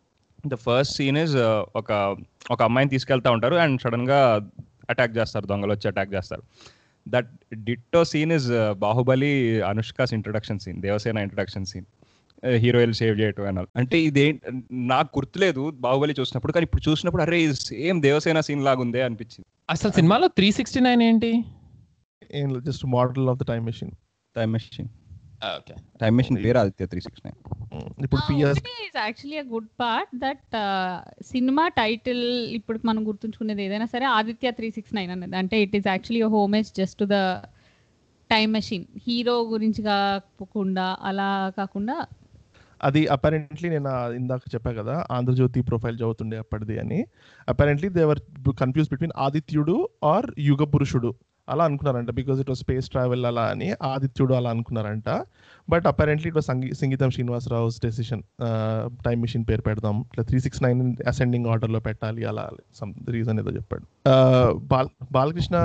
ద ఫస్ట్ సీన్ ఇస్ ఒక ఒక అమ్మాయిని తీసుకెళ్తా ఉంటారు అండ్ సడన్గా అటాక్ చేస్తారు దొంగలు వచ్చి అటాక్ చేస్తారు. That ditto scene is Baahubali Anushka's introduction scene Devasena introduction scene heroine save చేయటం అని అంటే ఇదే నాకు గుర్తులేదు బాహుబలి చూసినప్పుడు కానీ ఇప్పుడు చూసినప్పుడు అరే సేమ్ దేవసేన సీన్ లాగుందే అనిపించింది. అసలు సినిమాలో త్రీ సిక్స్టీ నైన్ ఏంటి? ఏం just model of the time machine time machine okay time machine పేరు ఆదిత్య త్రీ సిక్స్ నైన్ ఇప్పుడు PS is actually a good part that cinema title ఇప్పుడు మనం గుర్తుంచుకునేది ఏదైనా సరే ఆదిత్య త్రీ సిక్స్ నైన్ అనేది. అంటే it is actually homage just the time machine hero గురించి కాకుండా అలా కాకుండా అది అపారెంట్లీ నేను ఇందాక చెప్పా కదా ఆంధ్రజ్యోతి ప్రొఫైల్ చదువుతుండే అప్పటిది అని. Apparently they were confuse between ఆదిత్యుడు ఆర్ యుగ పురుషుడు అలా అనుకున్నారంట because it was space travel అలా అని ఆదిత్యుడు అలా అనుకున్నారంట. బట్ అపారెంట్లీ ఇట్ వాస్ సంగీ సంగీతం శ్రీనివాసరావు డెసిషన్ టైం మిషన్ పేరు పెడదాం. ఇట్లా త్రీ సిక్స్ నైన్ అసెండింగ్ ఆర్డర్లో పెట్టాలి అలా సమ్ రీజన్ ఏదో చెప్పాడు. బాల్ బాలకృష్ణ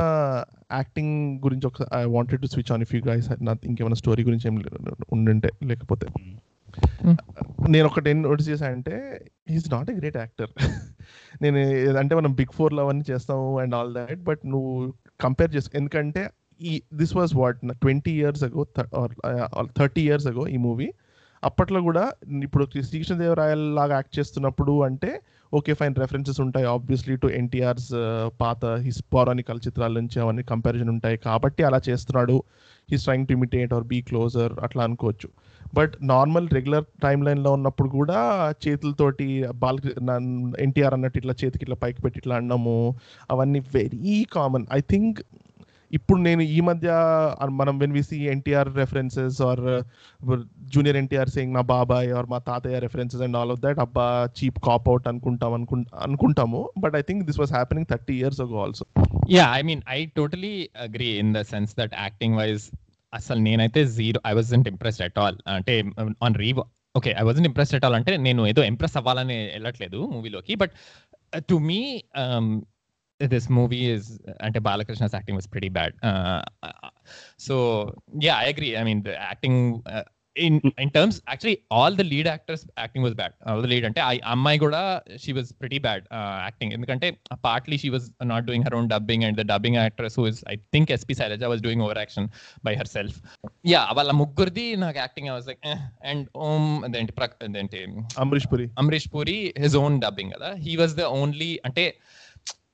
యాక్టింగ్ గురించి ఒక I wanted to switch on if you guys ఇంకేమైనా స్టోరీ గురించి ఏం ఉండుంటే లేకపోతే. Hmm. నేను ఒకటి ఏం నోటీస్ చేశానంటే is not a great actor నేను అంటే మనం బిగ్ ఫోర్లో అవన్నీ చేస్తాము అండ్ ఆల్ దాట్ బట్ నువ్వు కంపేర్ చేసు ఎందుకంటే ఈ this was what twenty years ago thirty years ago ఈ మూవీ అప్పట్లో కూడా ఇప్పుడు శ్రీకృష్ణ దేవరాయల్ లాగా యాక్ట్ చేస్తున్నప్పుడు అంటే ఓకే ఫైన్ రెఫరెన్సెస్ ఉంటాయి ఆబ్వియస్లీ టు ఎన్టీఆర్స్ పాత హిస్ పౌరాణికల చిత్రాల నుంచి అవన్నీ కంపారిజన్ ఉంటాయి. కాబట్టి అలా చేస్తున్నాడు. He's trying to imitate or be closer అట్లా అనుకోవచ్చు. బట్ నార్మల్ రెగ్యులర్ టైం లైన్లో ఉన్నప్పుడు కూడా చేతులతోటి బాల్ ఎన్టీఆర్ అన్నట్టు ఇట్లా చేతికి ఇట్లా పైకి పెట్టి ఇట్లా అనడము అవన్నీ వెరీ కామన్ ఐ థింక్ ఇప్పుడు నేను ఈ మధ్య మనం when we see NTR references or junior NTR saying నా బాబాయ్ ఆర్ మా తాతయ్య references and all of that అబ్బా చీప్ కాప్ అవుట్ అనుకుంటాం అనుకుం అనుకుంటాము. But I think this was happening thirty years ago also ya I mean I totally agree in the sense that acting wise అసలు నేనైతే zero I was impressed at all అంటే on re okay I was impressed at all అంటే నేను ఏదో impress అవ్వాలని వెళ్ళట్లేదు మూవీలోకి. But to me this movie is అంటే Balakrishna acting is pretty bad so ya I agree I mean acting in in terms actually all the lead actors acting was bad all the lead ante i ammai kuda she was pretty bad uh, acting ఎందుకంటే partly she was not doing her own dubbing and the dubbing actress who is i think sp Sailaja was doing overaction by herself yeah వాళ్ళ ముగ్గురిది నాకు acting I was like and um అదేంటి ప్రక్ అదేంటి Amrish Puri Amrish Puri his own dubbing కదా he was the only అంటే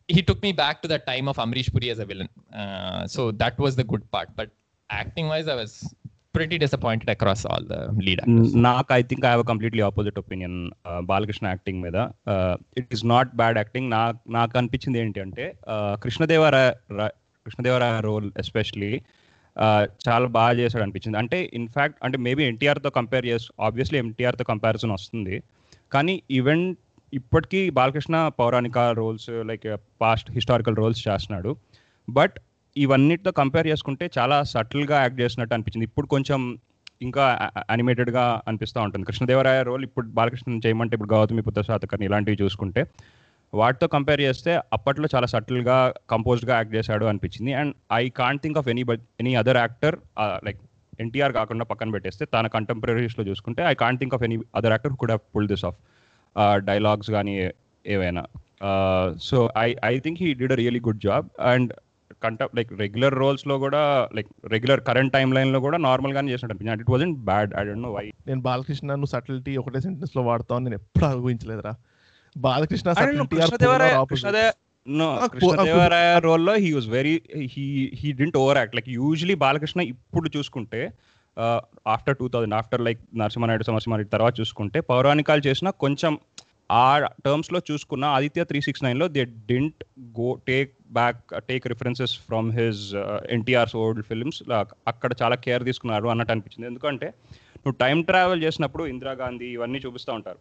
he took me back to the time of Amrish Puri as a villain. Uh, so that was the good part. But acting wise, I was pretty disappointed across all the lead actors. నాకు I think I have completely opposite opinion Balakrishna acting మీద. It is not bad acting నాకు నాకు అనిపించింది ఏంటి అంటే Krishnadevaraya Krishnadevaraya role especially చాలా బాగా చేశాడు అనిపించింది. అంటే ఇన్ఫ్యాక్ట్ అంటే మేబీ ఎన్టీఆర్తో కంపేర్ చేసి ఆబ్వియస్లీ ఎన్టీఆర్తో కంపారిజన్ వస్తుంది. కానీ ఈవెంట్ ఇప్పటికీ బాలకృష్ణ పౌరాణిక roles like past historical roles చేస్తున్నాడు. బట్ ఇవన్నిటితో కంపేర్ చేసుకుంటే చాలా సటిల్గా యాక్ట్ చేసినట్టు అనిపించింది. ఇప్పుడు కొంచెం ఇంకా అనిమేటెడ్గా అనిపిస్తూ ఉంటుంది. కృష్ణదేవరాయ రోల్ ఇప్పుడు బాలకృష్ణ చేయమంటే ఇప్పుడు గౌతమి బుద్ధ శాతకర్ని ఇలాంటివి చూసుకుంటే వాటితో కంపేర్ చేస్తే అప్పట్లో చాలా సటిల్గా కంపోజ్డ్గా యాక్ట్ చేశాడు అనిపించింది. And I can't think of any any other actor like NTR కాకుండా పక్కన పెట్టేస్తే తన కంటెంపరీస్లో చూసుకుంటే I can't think of any other actor could have pull this off dialogues కానీ ఏవైనా. So I I think he did a really good job and కంట like regular రోల్స్లో కూడా లైక్ రెగ్యులర్ కరెంట్ టైమ్ లైన్లో కూడా నార్మల్ గానే చేసినట్టు అనిపించింది it wasn't bad I don't know why. నేను బాలకృష్ణ నువ్వు సటిలిటీ ఒకటే సెంటెన్స్లో వాడతావు నేను ఎప్పుడు ఊహించలేదురా బాలకృష్ణ కృష్ణదేవరాయ రోల్లో he was very he he didn't over act like usually Balakrishna ఇప్పుడు చూసుకుంటే after two thousand after like Narasimhanaidu Samarasimhareddy తర్వాత చూసుకుంటే పౌరాణికాలు చేసిన కొంచెం ఆ టర్మ్స్లో చూసుకున్న ఆదిత్య త్రీ సిక్స్ నైన్లో they didn't go take back take references from his NTR's old films అక్కడ చాలా కేర్ తీసుకున్నారు అన్నట్టు అనిపించింది. ఎందుకంటే నువ్వు టైం ట్రావెల్ చేసినప్పుడు ఇందిరాగాంధీ ఇవన్నీ చూపిస్తూ ఉంటారు.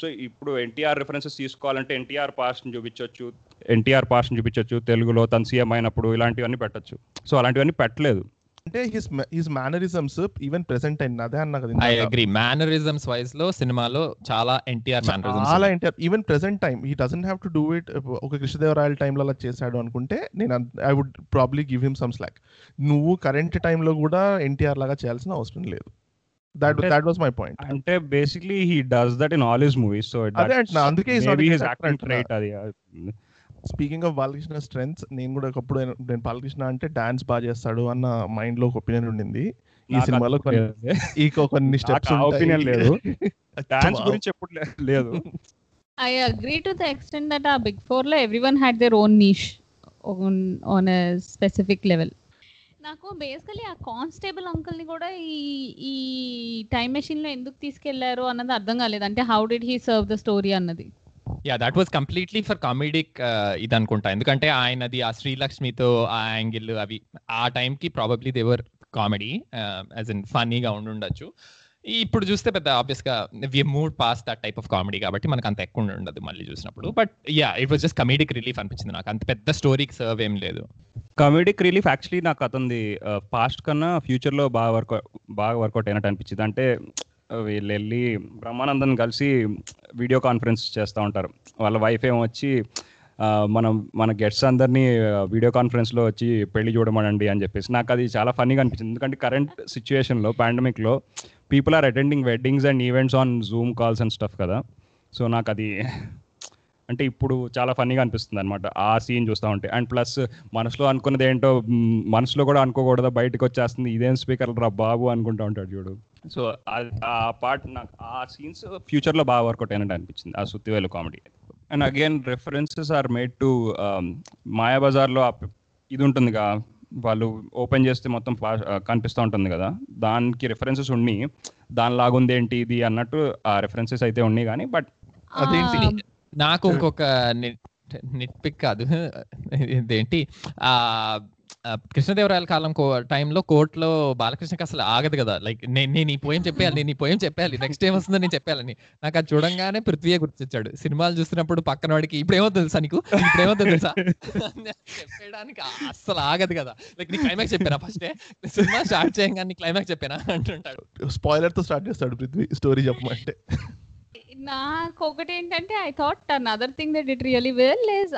సో ఇప్పుడు ఎన్టీఆర్ రిఫరెన్సెస్ తీసుకోవాలంటే ఎన్టీఆర్ పాస్ట్ని చూపించవచ్చు ఎన్టీఆర్ పాస్ట్ని చూపించవచ్చు తెలుగులో తన సీఎం అయినప్పుడు ఇలాంటివన్నీ పెట్టొచ్చు. సో అలాంటివన్నీ పెట్టలేదు. అంటే his his mannerisms even present అయింది అదే అన్నా కదా ఐ. అగ్రి మేనరిజమ్స్ వైజ్లో సినిమాలో చాలా ఎన్టీఆర్ చాలా mannerisms inter even present time he doesn't have to do it ఒక కృష్ణదేవరాయల టైంలో అలా చేశాడు అనుకుంటే నేను I would probably give him some slack నువ్వు కరెంట్ టైంలో కూడా ఎన్టీఆర్ లాగా చేయాల్సిన అవసరం లేదు. దట్ అంటే- దట్ వాస్ మై పాయింట్ అంటే basically he does that in all his movies so అదే అంటున్నా, అందుకే హిస్ యాక్టింగ్ ట్రైట్ అది. స్పీకింగ్ ఆఫ్ బాలకృష్ణ స్ట్రెంగ్స్ నేను కూడా ఒకప్పుడు నేను- బాలకృష్ణ అంటే డాన్స్ బాగా చేస్తాడు అన్న మైండ్లో ఒక ఒపీనియన్ ఉండింది. ఈ సినిమాలో కొన్ని ఈ కొన్ని స్టెప్స్ ఆ opinion లేదు. డాన్స్ గురించి ఎప్పుడు లేదు. I agree to the extent that our big four లో everyone had their own niche on on a specific level. నాకు బేసికలీ ఆ కానిస్టేబుల్ అంకుల్ని కూడా ఈ ఈ టైం మెషిన్లో ఎందుకు తీసుకెళ్ళారు అన్నది అర్థం కాలేదు. అంటే how did he serve the story అన్నది. Ya that was completely for comedic ఇది అనుకుంటా. ఎందుకంటే ఆయనది ఆ శ్రీలక్ష్మితో ఆ యాంగిల్ అవి ఆ టైంకి probably they were comedy as in ఫన్నీగా ఉండుండొచ్చు. ఇప్పుడు చూస్తే పెద్ద ఆబ్వియస్గా we moved past that type of comedy కాబట్టి మనకు అంత ఎక్కువ ఉండదు మళ్ళీ చూసినప్పుడు. But ya it was just comedic relief అనిపించింది నాకు. అంత పెద్ద స్టోరీకి సర్వ్ ఏం లేదు. కమెడిక్ రిలీఫ్ యాక్చువల్లీ నాకు అతనిది uh, పాస్ట్ కన్నా ఫ్యూచర్లో బాగా వర్క్ బాగా వర్కౌట్ అయినట్టు అనిపించింది. అంటే వీళ్ళు వెళ్ళి బ్రహ్మానందన్ కలిసి వీడియో కాన్ఫరెన్స్ చేస్తూ ఉంటారు. వాళ్ళ వైఫ్ ఏమో వచ్చి మనం మన గెట్స్ అందరినీ వీడియో కాన్ఫరెన్స్లో వచ్చి పెళ్ళి చూడమనండి అని చెప్పేసి. నాకు అది చాలా ఫన్నీగా అనిపించింది. ఎందుకంటే కరెంట్ సిచ్యువేషన్లో పాండమిక్లో people are attending weddings and events on Zoom calls and stuff కదా. సో నాకు అది అంటే ఇప్పుడు చాలా ఫన్నీగా అనిపిస్తుంది అనమాట ఆ సీన్ చూస్తూ ఉంటే. అండ్ ప్లస్ మనసులో అనుకున్నది ఏంటో మనసులో కూడా అనుకోకూడదు. బయటకు వచ్చేస్తుంది ఇదేం స్పీకర్ రా బాబు అనుకుంటా ఉంటాడు చూడు. సో ఆ పార్ట్ నాకు ఆ సీన్స్ ఫ్యూచర్లో బాగా వర్కౌట్ అయినట్టు అనిపించింది ఆ Suthivelu comedy. And again references are made to మాయాబజార్లో ఇది ఉంటుందిగా వాళ్ళు ఓపెన్ చేస్తే మొత్తం కనిపిస్తూ ఉంటుంది కదా దానికి రెఫరెన్సెస్ ఉన్ని దాని లాగుంది ఏంటి ఇది అన్నట్టు ఆ రెఫరెన్సెస్ అయితే ఉన్నాయి కానీ బట్ అదేంటి? నాకు ఇంకొక నిట్ పిక్ కాదు ఇదేంటి? ఆ, కృష్ణదేవరాయల కాలం కో టైంలో కోర్టులో బాలకృష్ణకి అసలు ఆగదు కదా. లైక్ నేను నేను ఈ పోయం చెప్పాలి నేను ఈ పోయం చెప్పాలి నెక్స్ట్ ఏం వస్తుందో నేను చెప్పాలని నాకు అది చూడంగానే పృథ్వీయే గుర్తొచ్చాడు. సినిమాలు చూస్తున్నప్పుడు పక్కన వాడికి ఇప్పుడేమో తెలుసా నీకు? ఇప్పుడేమో తెలుసా? చెప్పడానికి అస్సలు ఆగదు కదా. లైక్ నీ క్లైమాక్స్ చెప్పానా ఫస్ట్ సినిమా స్టార్ట్ చేయగానే క్లైమాక్స్ చెప్పానా? అంటుంటాడు. స్పాయిలర్తో స్టార్ట్ చేస్తాడు పృథ్వీ. స్టోరీ చెప్పమంటే. నాకు ఒకటి ఏంటంటే I thought another thing that it really well is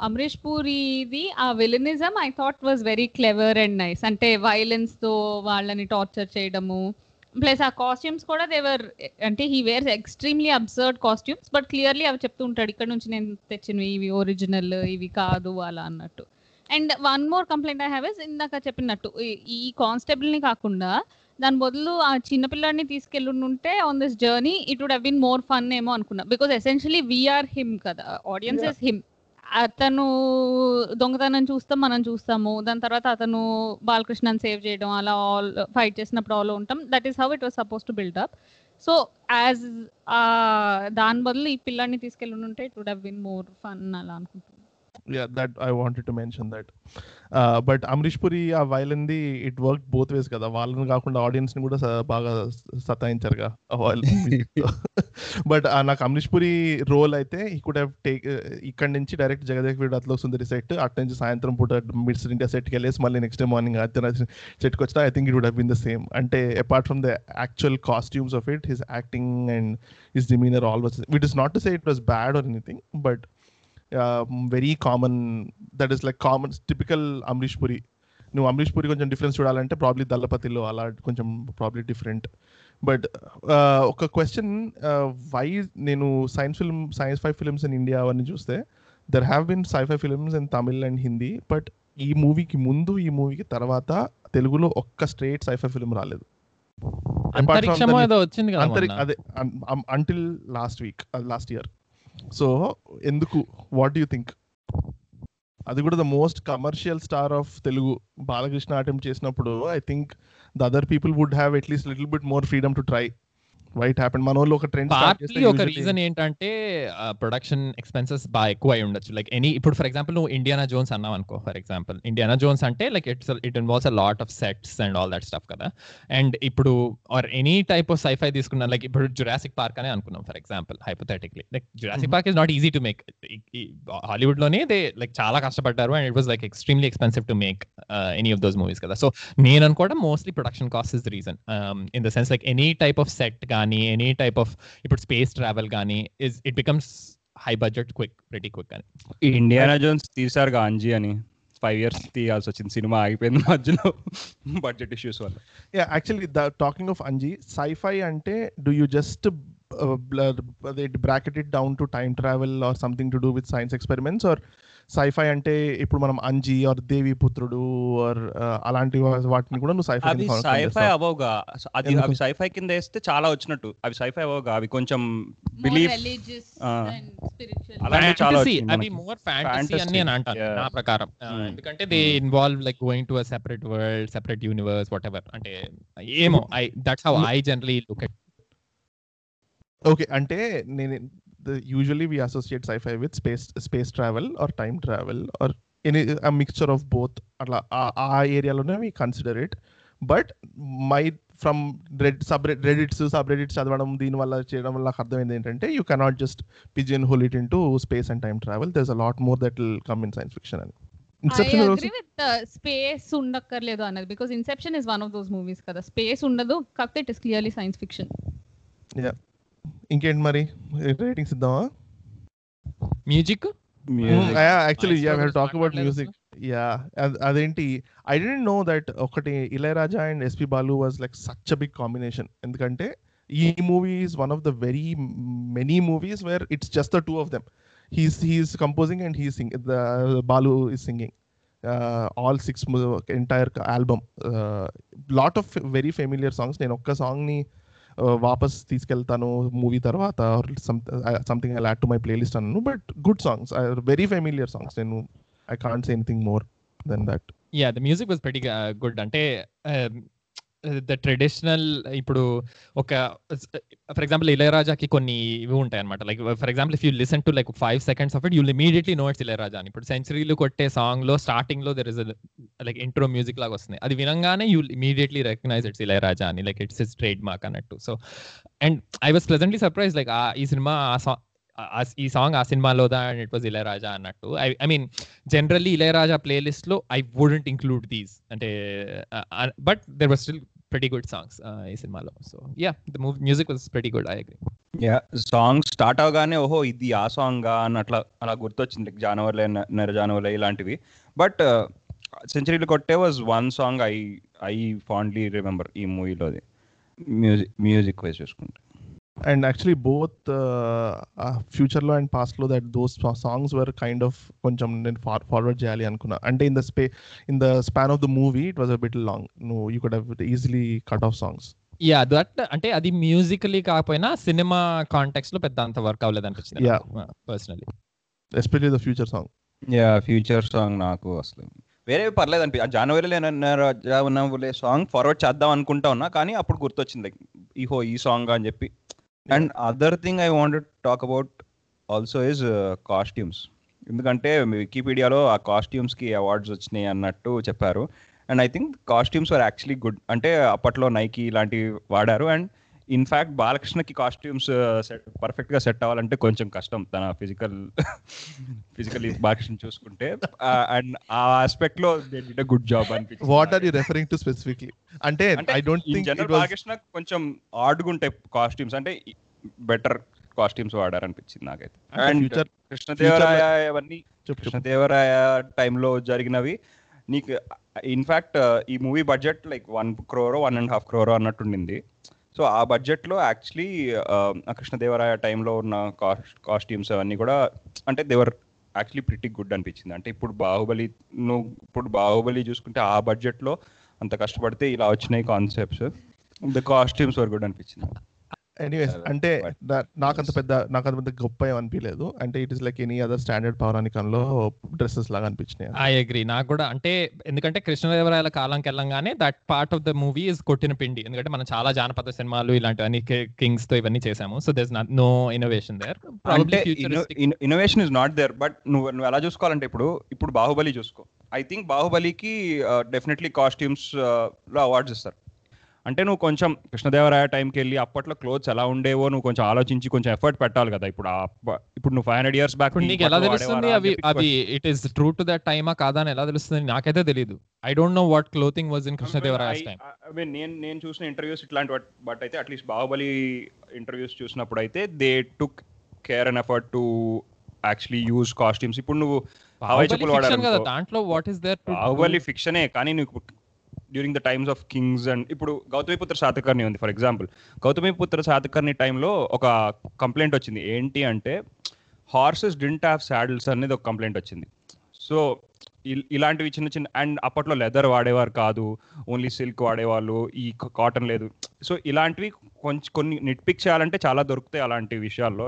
Amrish పూరిది ఆ villainism I thought was very clever and nice అంటే వైలెన్స్తో వాళ్ళని టార్చర్ చేయడము. ప్లస్ ఆ కాస్ట్యూమ్స్ కూడా దేవర్ అంటే he wears extremely absurd costumes but clearly అవి చెప్తూ ఉంటాడు ఇక్కడ నుంచి నేను తెచ్చినవి ఇవి ఒరిజినల్ ఇవి కాదు అలా అన్నట్టు. And one more complaint I have is ఇందాక చెప్పినట్టు ఈ- కానిస్టేబుల్ని కాకుండా దాని బదులు ఆ చిన్నపిల్లాడిని తీసుకెళ్ళి ఉంటే on this journey it would have been more fun ఏమో అనుకున్నా. బికాస్ ఎసెన్షియలీ వీఆర్ హిమ్ కదా. ఆడియన్స్ ఇస్ హిమ్ అతను దొంగతనం చూస్తాం మనం చూస్తాము. దాని తర్వాత అతను బాలకృష్ణని సేవ్ చేయడం అలా ఆల్ ఫైట్ చేసినప్పుడు ఆల్ ఉంటాం. That is how it was suppose to build up so as దాని బదులు ఈ పిల్లాడిని తీసుకెళ్ళి ఉంటే it would have been more fun అలా అనుకుంటున్నాను yeah that i wanted to mention that. Uh, but amrish puri ఆ violin the it work both ways కదా. వాళ్ళని కాకుండా ఆడియన్స్ని కూడా బాగా సతాయించారుగా బట్ నాకు అమరీష్ పురి రోల్ అయితే ఈ కుడ్ హ్యావ్ టేక్ ఇక్కడ నుంచి డైరెక్ట్ జగదేక్ అట్లా సుందరి సెట్ అటు నుంచి సాయంత్రం పూట మిడ్స్ ఇండియా సెట్కి వెళ్ళేసి మళ్ళీ నెక్స్ట్ డే మార్నింగ్ ఆదిత్యనాథ్ సెట్కి వచ్చినా I think it would have been the same అంటే apart from the actual costumes of it his acting and his demeanour all was it is not to say it was bad or anything but very common that is like common typical Amrish Puri నువ్వు అమరీష్ పురి కొంచెం difference చూడాలంటే probably దల్లపతిలో అలా కొంచెం probably different but ఒక question why నేను science film science five films in India అవన్నీ చూస్తే there have been scifi films in Tamil and Hindi but ఈ మూవీకి ముందు ఈ మూవీకి తర్వాత తెలుగులో ఒక్క స్ట్రేట్ సైఫై ఫిల్మ్ రాలేదు. Until last week last year so ఎందుకు? వాట్ యూ థింక్ అది కూడా the most commercial star of Telugu Balakrishna attempt చేసినప్పుడు I think the other people would have at least little bit more freedom to try why'd happen మన వాళ్ళు ఒక trend partly ఒక reason ఏంటంటే production expenses బాగా ఎక్కువ అయి ఉండొచ్చు. లైక్ ఎనీ ఇప్పుడు ఫర్ ఎగ్జాంపుల్ నువ్వు ఇండియానా జోన్స్ అన్నావు అనుకో ఫర్ ఎగ్జాంపుల్ ఇండియానా జోన్స్ అంటే like it's it involves a lot of sets and all that stuff కదా. అండ్ ఇప్పుడు or any type of scifi తీసుకున్నా లైక్ ఇప్పుడు జురాసిక్ పార్క్ అనే అనుకున్నాం for example hypothetically like Jurassic Park is not easy to make హాలీవుడ్లోనే they like చాలా కష్టపడ్డారు and it was like extremely expensive to make any of those movies కదా. So నేను అనుకోవడం mostly production cost is the reason in the sense like any type of set కానీ any type of ఇప్పుడు space travel కానీ is it becomes high budget quick pretty quick అని. Indiana Jones తీసారు గాంజీ అని ఫైవ్ ఇయర్స్ తీయాల్సి వచ్చింది. Cinema ఆగిపోయింది మధ్యలో బడ్జెట్ ఇష్యూస్ వల్ల. Yeah actually the talking of Anji sci-fi అంటే do you just bracket it down to time travel or something to do with science experiments or sci-fi అంటే ఇప్పుడు మనం అంజీ ఆర్ దేవి పుత్రుడు ఆర్ అలాంటి వాటిని కూడా నువ్వు సైఫై అవి సైఫై అవవుగా అది? అవి సైఫై కింద వేస్తే చాలా వచ్చినట్టు అవి సైఫై అవవుగా అవి కొంచెం More బిలీఫ్. అలాంటివి చాలా అవి. మోర్ ఫ్యాంటసీ అని నేను అంటాను. నా ప్రకారం Hmm. ఎందుకంటే they involve like going to a separate world separate universe whatever అంటే ఏమో I that's how I generally look at okay అంటే నేను usually we associate sci-fi with space space travel or time travel or any mixture of both అట్లా ఆ- ఆ ఏరియాలోనే we consider it but my from red subreddits subreddits చదవడం దీని వల్ల చేయడం వల్ల అర్థమైంది ఏంటంటే you cannot just pigeon hole it into space and time travel there's a lot more that will come in science fiction అని with స్పేస్ ఉండక్కర్లేదు అన్నది because Inception is one of those movies కదా. స్పేస్ ఉండదు కాకపోతే it is clearly science fiction also- ఇంకేంటి మరి? Ratings ఇద్దామా? Music? Music. Actually yeah. Talk about music yeah అదేంటి? I dent know that ఒకటి Ilaiyaraaja and SP Balu was like such a big combination ఎందుకంటే ఈ movie is one of the very many movies where it's just the two of them he's he's composing and he sing the Balu is singing all six entire album lot of very familiar songs నేను ఒక్క సాంగ్ని వాపస్ తీసుకెళ్తాను movie తర్వాత something I add to my playlist అన్నాను. But good songs very familiar songs నేను I can't say anything more than that yeah the music was very good అంటే the traditional ఇప్పుడు ఒక ఫర్ ఎగ్జాంపుల్ ఇళయరాజాకి కొన్ని ఇవి ఉంటాయి అనమాట like for example if you listen to like five seconds of it you'll immediately know it's Ilaiyaraaja అని ఇప్పుడు సెంచరీలు కొట్టే సాంగ్లో స్టార్టింగ్లో there is like intro music లాగా వస్తుంది. అది వినంగానే you immediately recognise it's Ilaiyaraaja అని like it's is trademark అన్నట్టు. So and I was pleasantly surprise like ఈ సినిమా ఆ సాంగ్ ఈ సాంగ్ ఆ సినిమాలోదా అండ్ ఇట్ వాజ్ ఇళయరాజా అన్నట్టు. I I mean generally Ilaiyaraaja ప్లేలిస్ట్లో ఐ వుడెంట్ ఇంక్లూడ్ దీస్ అంటే but there was still pretty good songs ఈ సినిమాలో. So yeah the music was pretty good I agree yeah song start అవగానే ఓహో ఇది ఆ song అని అట్లా అలా గుర్తొచ్చింది జానవర్లే నెర జానవర్లే ఇలాంటివి. బట్ సెంచరీలు కొట్టే was one song I I fondly remember ఈ మూవీలోది మ్యూజిక్ మ్యూజిక్ వైజ్ చూసుకుంటే. అండ్ యాక్చువల్లీ బోత్ ఫ్యూచర్లో అండ్ పాస్ట్లో that those songs were kind of కొంచెం నేను ఫార్వర్డ్ చేయాలి అనుకున్నా. అంటే in the spa in the span of the movie it was a bit long నువ్వు you could easily cut off songs yeah that అంటే అది మ్యూజికలీ కాకపోయినా సినిమా కాంటెక్స్లో పెద్ద అంత వర్క్ అవ్వలేదు అనిపించింది Yeah. Personally especially the future song yeah future song నాకు అసలు వేరే పర్లేదు అనిపి జనవరిలో ఉన్నవులే సాంగ్ ఫార్వర్డ్ చేద్దాం అనుకుంటా ఉన్నా కానీ అప్పుడు గుర్తొచ్చింది ఈహో ఈ సాంగ్ అని చెప్పి. And other thing I want talk about also is costumes ఎందుకంటే వికీపీడియాలో ఆ కాస్ట్యూమ్స్కి అవార్డ్స్ వచ్చినాయి అన్నట్టు చెప్పారు. And I think costumes are actually good అంటే అప్పట్లో నైకి ఇలాంటివి వాడారు. అండ్ ఇన్ఫాక్ట్ బాలకృష్ణకి కాస్ట్యూమ్స్ సెట్ పర్ఫెక్ట్గా సెట్ అవ్వాలంటే కొంచెం కష్టం తన ఫిజికల్ ఫిజికల్ బాలకృష్ణ చూసుకుంటే. అండ్ ఆ ఆస్పెక్ట్లో దే గుడ్ జాబ్ అనిపించింది what are you referring to specifically అంటే I don't think general Balakrishna కొంచెం ఆడ్గా ఉంటాయి కాస్ట్యూమ్స్ అంటే బెటర్ కాస్ట్యూమ్స్ వాడారు అనిపించింది నాకైతే. అండ్ కృష్ణదేవరాయ అవన్నీ కృష్ణదేవరాయ టైంలో జరిగినవి. నీకు ఇన్ఫాక్ట్ ఈ movie budget like one crore one and half crore అన్నట్టుండింది so ఆ బడ్జెట్లో యాక్చువల్లీ కృష్ణదేవరాయ టైంలో ఉన్న కాస్ట్ కాస్ట్యూమ్స్ అవన్నీ కూడా అంటే దేవర్ యాక్చువల్లీ ప్రిటీ గుడ్ అనిపించింది. అంటే ఇప్పుడు బాహుబలి నువ్వు ఇప్పుడు బాహుబలి చూసుకుంటే ఆ బడ్జెట్లో అంత కష్టపడితే ఇలా వచ్చినాయి concepts the costumes were good అనిపించింది. ఎనీవేస్ Uh, అంటే నాకంత పెద్ద నాకంత పెద్ద గొప్ప ఏం అనిపించలేదు అంటే it is like any other standard పౌరాణికంలో dresses లాగా అనిపించినాయి ఐ అగ్రి నాకు కూడా అంటే ఎందుకంటే కృష్ణదేవరాయల కాలంకి వెళ్ళంగానే that part of the movie is కొట్టిన పిండి. ఎందుకంటే మనం చాలా జానపద సినిమాలు ఇలాంటివన్నీ కింగ్స్తో ఇవన్నీ చేసాము so there no innovation there అంటే innovation is not there but నువ్వు నువ్వు ఎలా చూసుకోవాలంటే ఇప్పుడు ఇప్పుడు బాహుబలి చూసుకో. ఐ థింక్ బాహుబలికి డెఫినెట్లీ కాస్ట్యూమ్స్లో అవార్డ్స్ ఇస్తారు. అంటే నువ్వు కొంచెం కృష్ణదేవరాయ టైంకి వెళ్ళి అప్పట్లో క్లోత్స్ ఎలా ఉండేవో నువ్వు కొంచెం ఆలోచించి కొంచెం ఎఫర్ట్ పెట్టాలి కదా. ఇప్పుడు ఆ ఇప్పుడు నువ్వు ఫైవ్ హండ్రెడ్ ఇయర్స్ బ్యాక్ నీకు ఎలా తెలుస్తుంది అవి అవి it is true to that టైమా కాదా అని ఎలా తెలుస్తుంది నాకైతే తెలియదు I don't know what clothing was in Krishnadevaraya's time నేను నేను చూసిన ఇంటర్వ్యూస్ ఇట్లాంటి బట్ అయితే అట్లీస్ట్ బాహుబలి ఇంటర్వ్యూస్ చూసినప్పుడు అయితే they took care and effort to actually use costumes ఇప్పుడు నువ్వు. దాంట్లో వాట్ ఈస్ దేర్ బాహుబలి ఫిక్షనే కానీ నీకు during the times of kings and ఇప్పుడు గౌతమిపుత్ర శాతకర్ణి ఉంది ఫర్ ఎగ్జాంపుల్ గౌతమిపుత్ర శాతకర్ణి టైంలో ఒక కంప్లైంట్ వచ్చింది. ఏంటి అంటే హార్సెస్ డింట్ హ్యావ్ సాడిల్స్ అనేది ఒక కంప్లైంట్ వచ్చింది. సో ఇలాంటివి చిన్న చిన్న అండ్ అప్పట్లో లెదర్ వాడేవారు కాదు ఓన్లీ సిల్క్ వాడేవాళ్ళు ఈ కాటన్ లేదు. సో ఇలాంటివి కొంచెం కొన్ని నిట్ పిక్ చేయాలంటే చాలా దొరుకుతాయి అలాంటి విషయాల్లో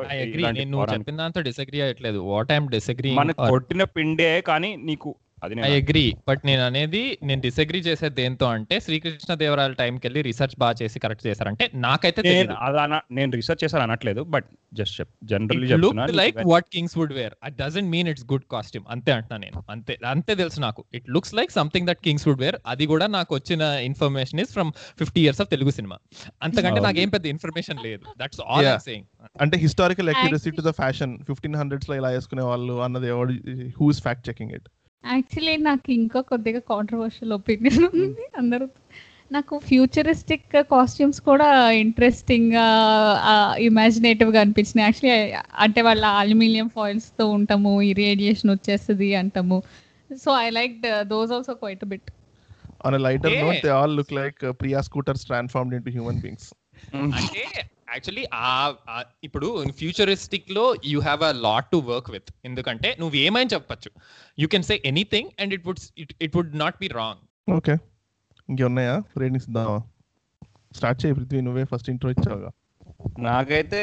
చెప్పిన దాంతో డిసగ్రీ అయ్యట్లేదు. వాట్ ఐఎమ్ డిసగ్రీ మనకు కొట్టిన పిండే కానీ నీకు అది ఐ నేను అగ్రీ బట్ నేను అనేది నేను డిసగ్రీ చేసేది దేంతో అంటే శ్రీకృష్ణ దేవరాయల టైంకి వెళ్ళి రీసెర్చ్ బాగా చేసి కరెక్ట్ చేశారంటే నాకైతే తెలియదు అలా నేను రీసెర్చ్ చేశాను అనట్లేదు but just generally look like what kings would wear at doesn't mean it's good costume అంతే అంటున్నా నేను. అంతే అంతే తెలుసు నాకు. It looks like something that kings would wear అది కూడా నాకు వచ్చిన information is from fifty years of Telugu cinema అంతకంటే. నాకేం పెద్ద ఇన్ఫర్మేషన్ లేదు. That's all Yeah. సేయింగ్ అంటే historical accuracy to the fashion fifteen హండ్రెడ్స్లో ఇలా వేసుకునే వాళ్ళు అన్నది ఎవడు who's fact checking it actually నాకు ఇంకా కొద్దిగా కాంట్రవర్షియల్ ఒపీనియన్ ఉంది. అందరూ నాకు ఫ్యూచరిస్టిక్ కాస్ట్యూమ్స్ కూడా ఇంట్రెస్టింగ్గా ఇమాజినేటివ్గా అనిపించినాయి. యాక్చువల్లీ అంటే వాళ్ళ అల్యూమినియం ఫాయిల్స్తో ఉంటాము ఈ రేడియేషన్ వచ్చేస్తుంది అంటాము. So I like those also quite bit on lighter Yeah. Note they all look like Priya scooters transformed into human beings అంటే యాక్చువల్లీ ఇప్పుడు ఫ్యూచరిస్టిక్లో you have a lot to work with ఎందుకంటే నువ్వు ఏమైనా చెప్పచ్చు? You can say anything and it would it would not be wrong okay. ఇంకేమున్నాయా? Ratings ఇద్దామా? Start చేయి పృథ్వీ నువ్వే first intro ఇచ్చావుగా. నాకైతే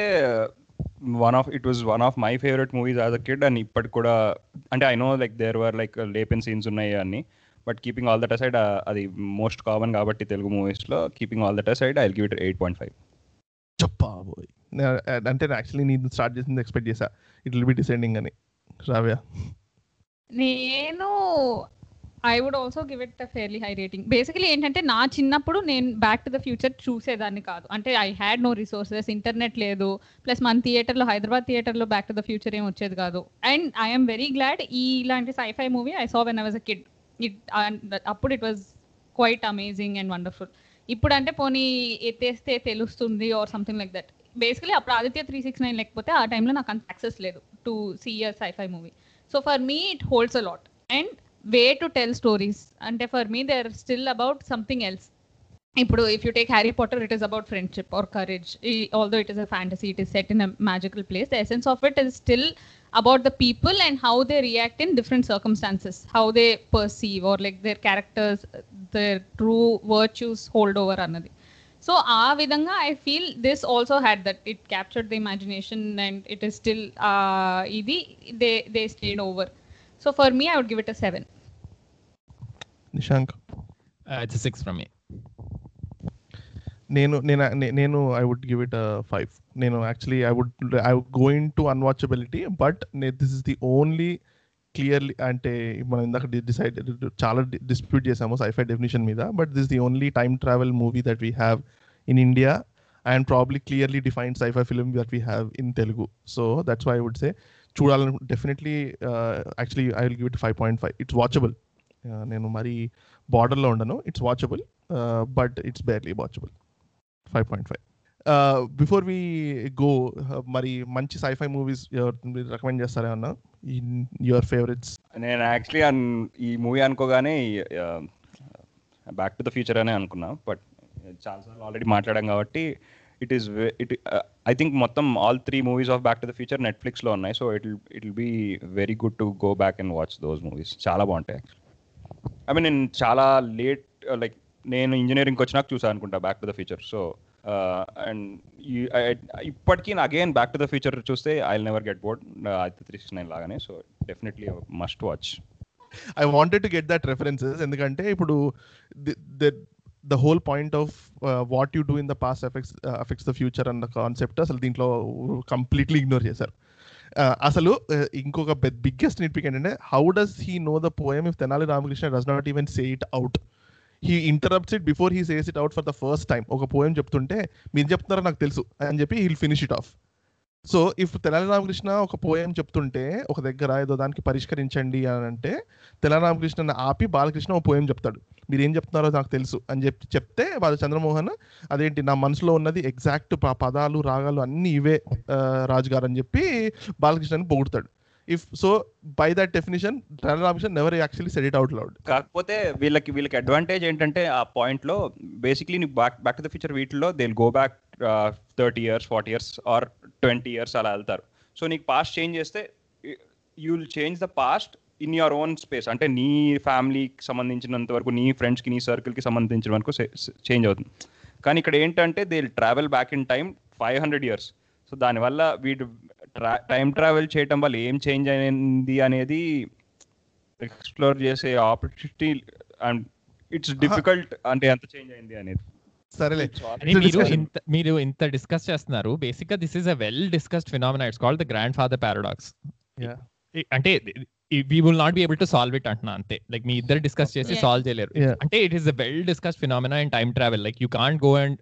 one of it was one of my favourite movies as a kid and ఇప్పటికి కూడా అంటే I know like there were like లేపెన్ scenes ఉన్నాయి అన్ని but keeping all that aside అది మోస్ట్ కామన్ కాబట్టి తెలుగు మూవీస్లో keeping all that aside I give it eight point five చెప్పాబోయ్ అంటే actually నేను స్టార్ట్ చేసింది ఎక్స్పెక్ట్ చేసా. ఇట్ విల్ బి డిసెండింగ్ అని. రావ్యా. నేను I would also give it a fairly high rating basically ఏంటంటే నా చిన్నప్పుడు నేను బ్యాక్ టు ద ఫ్యూచర్ చూసేదాన్ని కాదు. అంటే I had no resources internet లేదు ప్లస్ మన థియేటర్లో హైదరాబాద్ థియేటర్లో బ్యాక్ టు ద ఫ్యూచర్ ఏం వచ్చేది కాదు. అండ్ ఐఎమ్ వెరీ గ్లాడ్ ఈ ఇలాంటి sci-fi movie I saw when I was a kid it అప్పుడు it was quite amazing and wonderful ఇప్పుడు అంటే పోనీ ఎత్తేస్తే తెలుస్తుంది or something like that basically అప్పుడు ఆదిత్య త్రీ సిక్స్ నైన్ లేకపోతే ఆ టైంలో నాకు అంత యాక్సెస్ లేదు to see sci-fi movie so for me it holds a lot and way to tell stories అంటే for me they are still about something else ఇప్పుడు if you take Harry Potter it is about friendship or courage although it is a fantasy it is set in a magical place the essence of it is still about the people and how they react in different circumstances, how they perceive or like their characters, their true virtues hold over another. So ఆ విధంగా I feel this also had that it captured the imagination and it is still ఇది they they stayed over so for me I would give it a seven Nishank it's six from me నేను నేను నే- నేను I would give it five నేను actually I would I going to unwatchability but this is the only clearly అంటే మనం ఇందాక decide చాలా dispute చేసాము సైఫై డెఫినేషన్ మీద but this the only time travel movie that we have in India and probably clearly defined scifi film that we have in Telugu so that's why I would say చూడాలని definitely actually I will give it five point five it's watchable నేను మరి బార్డర్లో ఉండను. It's watchable but it's barely watchable five point five before we go మరి మంచి sci-fi movies recommend చేస్తారేమన్నా in your favourites నేను actually ఈ మూవీ అనుకోగానే బ్యాక్ టు ద ఫ్యూచర్ అనే అనుకున్నా బట్ చాలాసార్లు ఆల్రెడీ మాట్లాడాం కాబట్టి it is it I think మొత్తం all three movies of back to the future నెట్ఫ్లిక్స్లో ఉన్నాయి so it it be be very good to go back and watch those movies చాలా బాగుంటాయి యాక్చువల్లీ ఐ మీన్ నేను చాలా late like నేను ఇంజనీరింగ్కి వచ్చినాక చూసాను అనుకుంటా back to the future so and ఇప్పటికీ again back to the future చూస్తే I never get bored Aditya three six nine లాగానే so definitely must watch I wanted to get that references ఎందుకంటే ఇప్పుడు the whole point of what you do in the past effects affects the future అన్న concept అసలు దీంట్లో completely ignore చేశారు. అసలు ఇంకొక biggest nitpick ఏంటంటే how does he know the poem if Tenali Ramakrishna does not even say it out he interrupts it before he says it out for the first time ఒక poem చెప్తుంటే మీరు చెప్తున్నారో నాకు తెలుసు అని చెప్పి he'll finish it off so if Telangana Ramakrishna ఒక poem చెప్తుంటే ఒక దగ్గర ఏదో దానికి పరిష్కరించండి అని అంటే తెలంగాణ రామకృష్ణ ఆపి బాలకృష్ణ ఒక పోయం చెప్తాడు. మీరు ఏం చెప్తున్నారో నాకు తెలుసు అని చెప్పి చెప్తే వాళ్ళ చంద్రమోహన్ అదేంటి నా మనసులో ఉన్నది ఎగ్జాక్ట్ పదాలు రాగాలు అన్నీ ఇవే రాజుగారు అని చెప్పి బాలకృష్ణని పొగుడతాడు. If so by that definition Tenali Ramakrishna never actually said it out loud కాకపోతే వీళ్ళకి వీళ్ళకి అడ్వాంటేజ్ ఏంటంటే ఆ పాయింట్లో బేసిక్లీ నీకు back back to the future వీటిలో they go back thirty years forty years or twenty years అలా వెళ్తారు. సో నీకు పాస్ట్ చేంజ్ చేస్తే you will change the past in your own space అంటే నీ ఫ్యామిలీకి సంబంధించినంత వరకు నీ ఫ్రెండ్స్కి నీ సర్కిల్కి సంబంధించిన వరకు చేంజ్ అవుతుంది. కానీ ఇక్కడ ఏంటంటే they travel back in time five hundred years so దానివల్ల వీడు ట్రా టైం ట్రావెల్ చేయటం వల్ల ఏం చేంజ్ అయింది అనేది ఎక్స్ప్లోర్ చేసే ఆపర్చునిటీ అండ్ ఇట్స్ డిఫికల్ట్ అంటే ఎంత చేంజ్ అయింది అనేది. సరేలే. అని మీరు ఇంత మీరు ఇంత డిస్కస్ చేస్తున్నారు. బేసిక్గా this is a well discussed phenomena it's called the grandfather paradox Yeah. అంటే we will not be able to solve it అంటున్నా అంతే. లైక్ మీ ఇద్దరు డిస్కస్ చేసి. సాల్వ్ చేయలేరు. అంటే it is a well discussed phenomena in time travel like you can't go and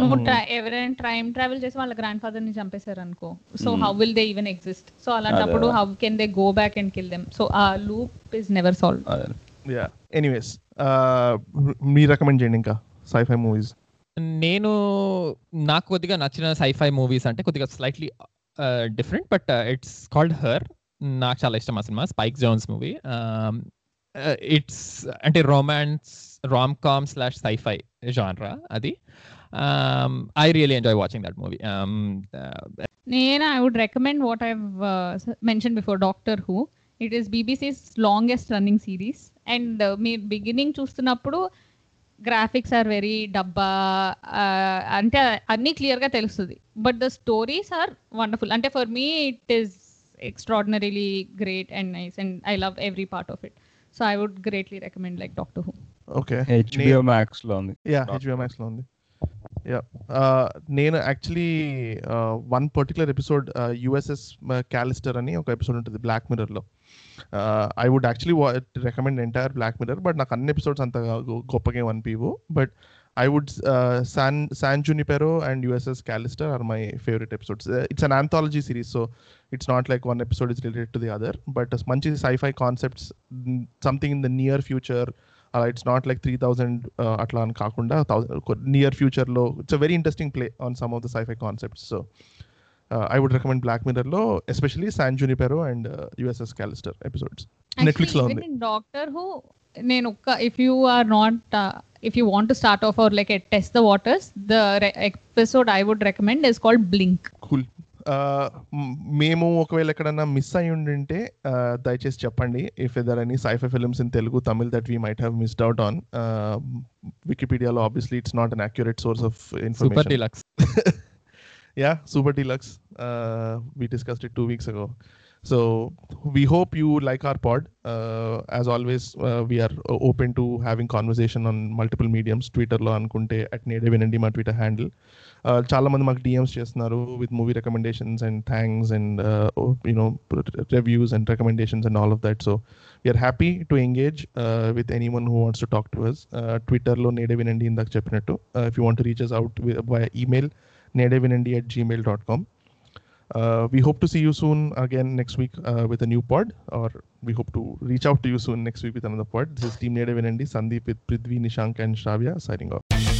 నువ్వు ఎవరైనా time travel చేసి వాళ్ళ గ్రాండ్ ఫాదర్ని చంపేశారు అనుకో so. How will they even exist? So అలాంటప్పుడు. How can they go back and kill them? So ఆ loop is never solve yeah. Anyways me recommend చేయండి ఇంకా సైఫై మూవీస్. నేను నాకు కొద్దిగా నచ్చిన సైఫై మూవీస్ అంటే కొద్దిగా slightly different but it's called her. నాకు చాలా ఇష్టం ఆ సినిమా స్పైక్ జోన్స్ మూవీ. ఇట్స్ అంటే romance rom com slash scifi genre అది. I really enjoy watching that movie నేను I would recommend what I mention before doctor who it is BBC's longest running series and మీరు beginning చూస్తున్నప్పుడు graphics are very డబ్బా అంటే అన్నీ క్లియర్గా తెలుస్తుంది. But the stories are wonderful అంటే for me it is extraordinarily great and nice and I love every part of it so I would greatly recommend like doctor who okay HBO మ్యాక్స్లో ఉంది. Yeah HBO మ్యాక్స్లో ఉంది. నేను actually one particular episode USS Callister అని ఒక episode ఉంటుంది black మిర్రర్లో I would actually recommend entire black mirror but నాకు అన్ని ఎపిసోడ్స్ అంత గొప్పగా ఏం అనిపివు but I would San San Junipero and USS Callister are my favourite episodes it's an anthology series so it's not like one episode is related to the other but మంచి scifi concepts something in the near future అలా it's not like three thousand అట్లా అని కాకుండా near ఫ్యూచర్లో it's a very interesting play on some of the scifi concepts so I would recommend black మిర్రర్లో especially San Junipero and USS Callister episodes నెట్ఫ్లిక్స్లో ఉంది doctor who నేను ఒక్క if you are not if you want start off our like test the waters the episode I would recommend is called blink cool మేము ఒకవేళ ఎక్కడన్నా miss అయి ఉండింటే uh, దయచేసి చెప్పండి if either any scifi films in Telugu Tamil that we might have missed out on వికీపీడియాలో obviously it's not an accurate source of super information deluxe super deluxe uh we discussed it two weeks ago So we hope you like our pod. Uh, as always, uh, we are uh, open to having conversation on multiple mediums. Twitter లో అనుకుంటే at నేడే వినండి మా Twitter handle చాలా మంది మాకు DMs చేస్తున్నారు with movie recommendations and thanks and you know reviews and recommendations and all of that so we're happy to engage with any one who wants to talk to us ట్విట్టర్లో నేడే వినండి ఇందాక చెప్పినట్టు if you want reaches out by email Nede Vinandi at Gmail dot com uh, we hope to see you soon again next week uh, with a new pod, or we hope to reach out to you soon next week with another pod. This is Team Native Venendi, Sandeep with Prithvi, Nishank, and Shravya signing off.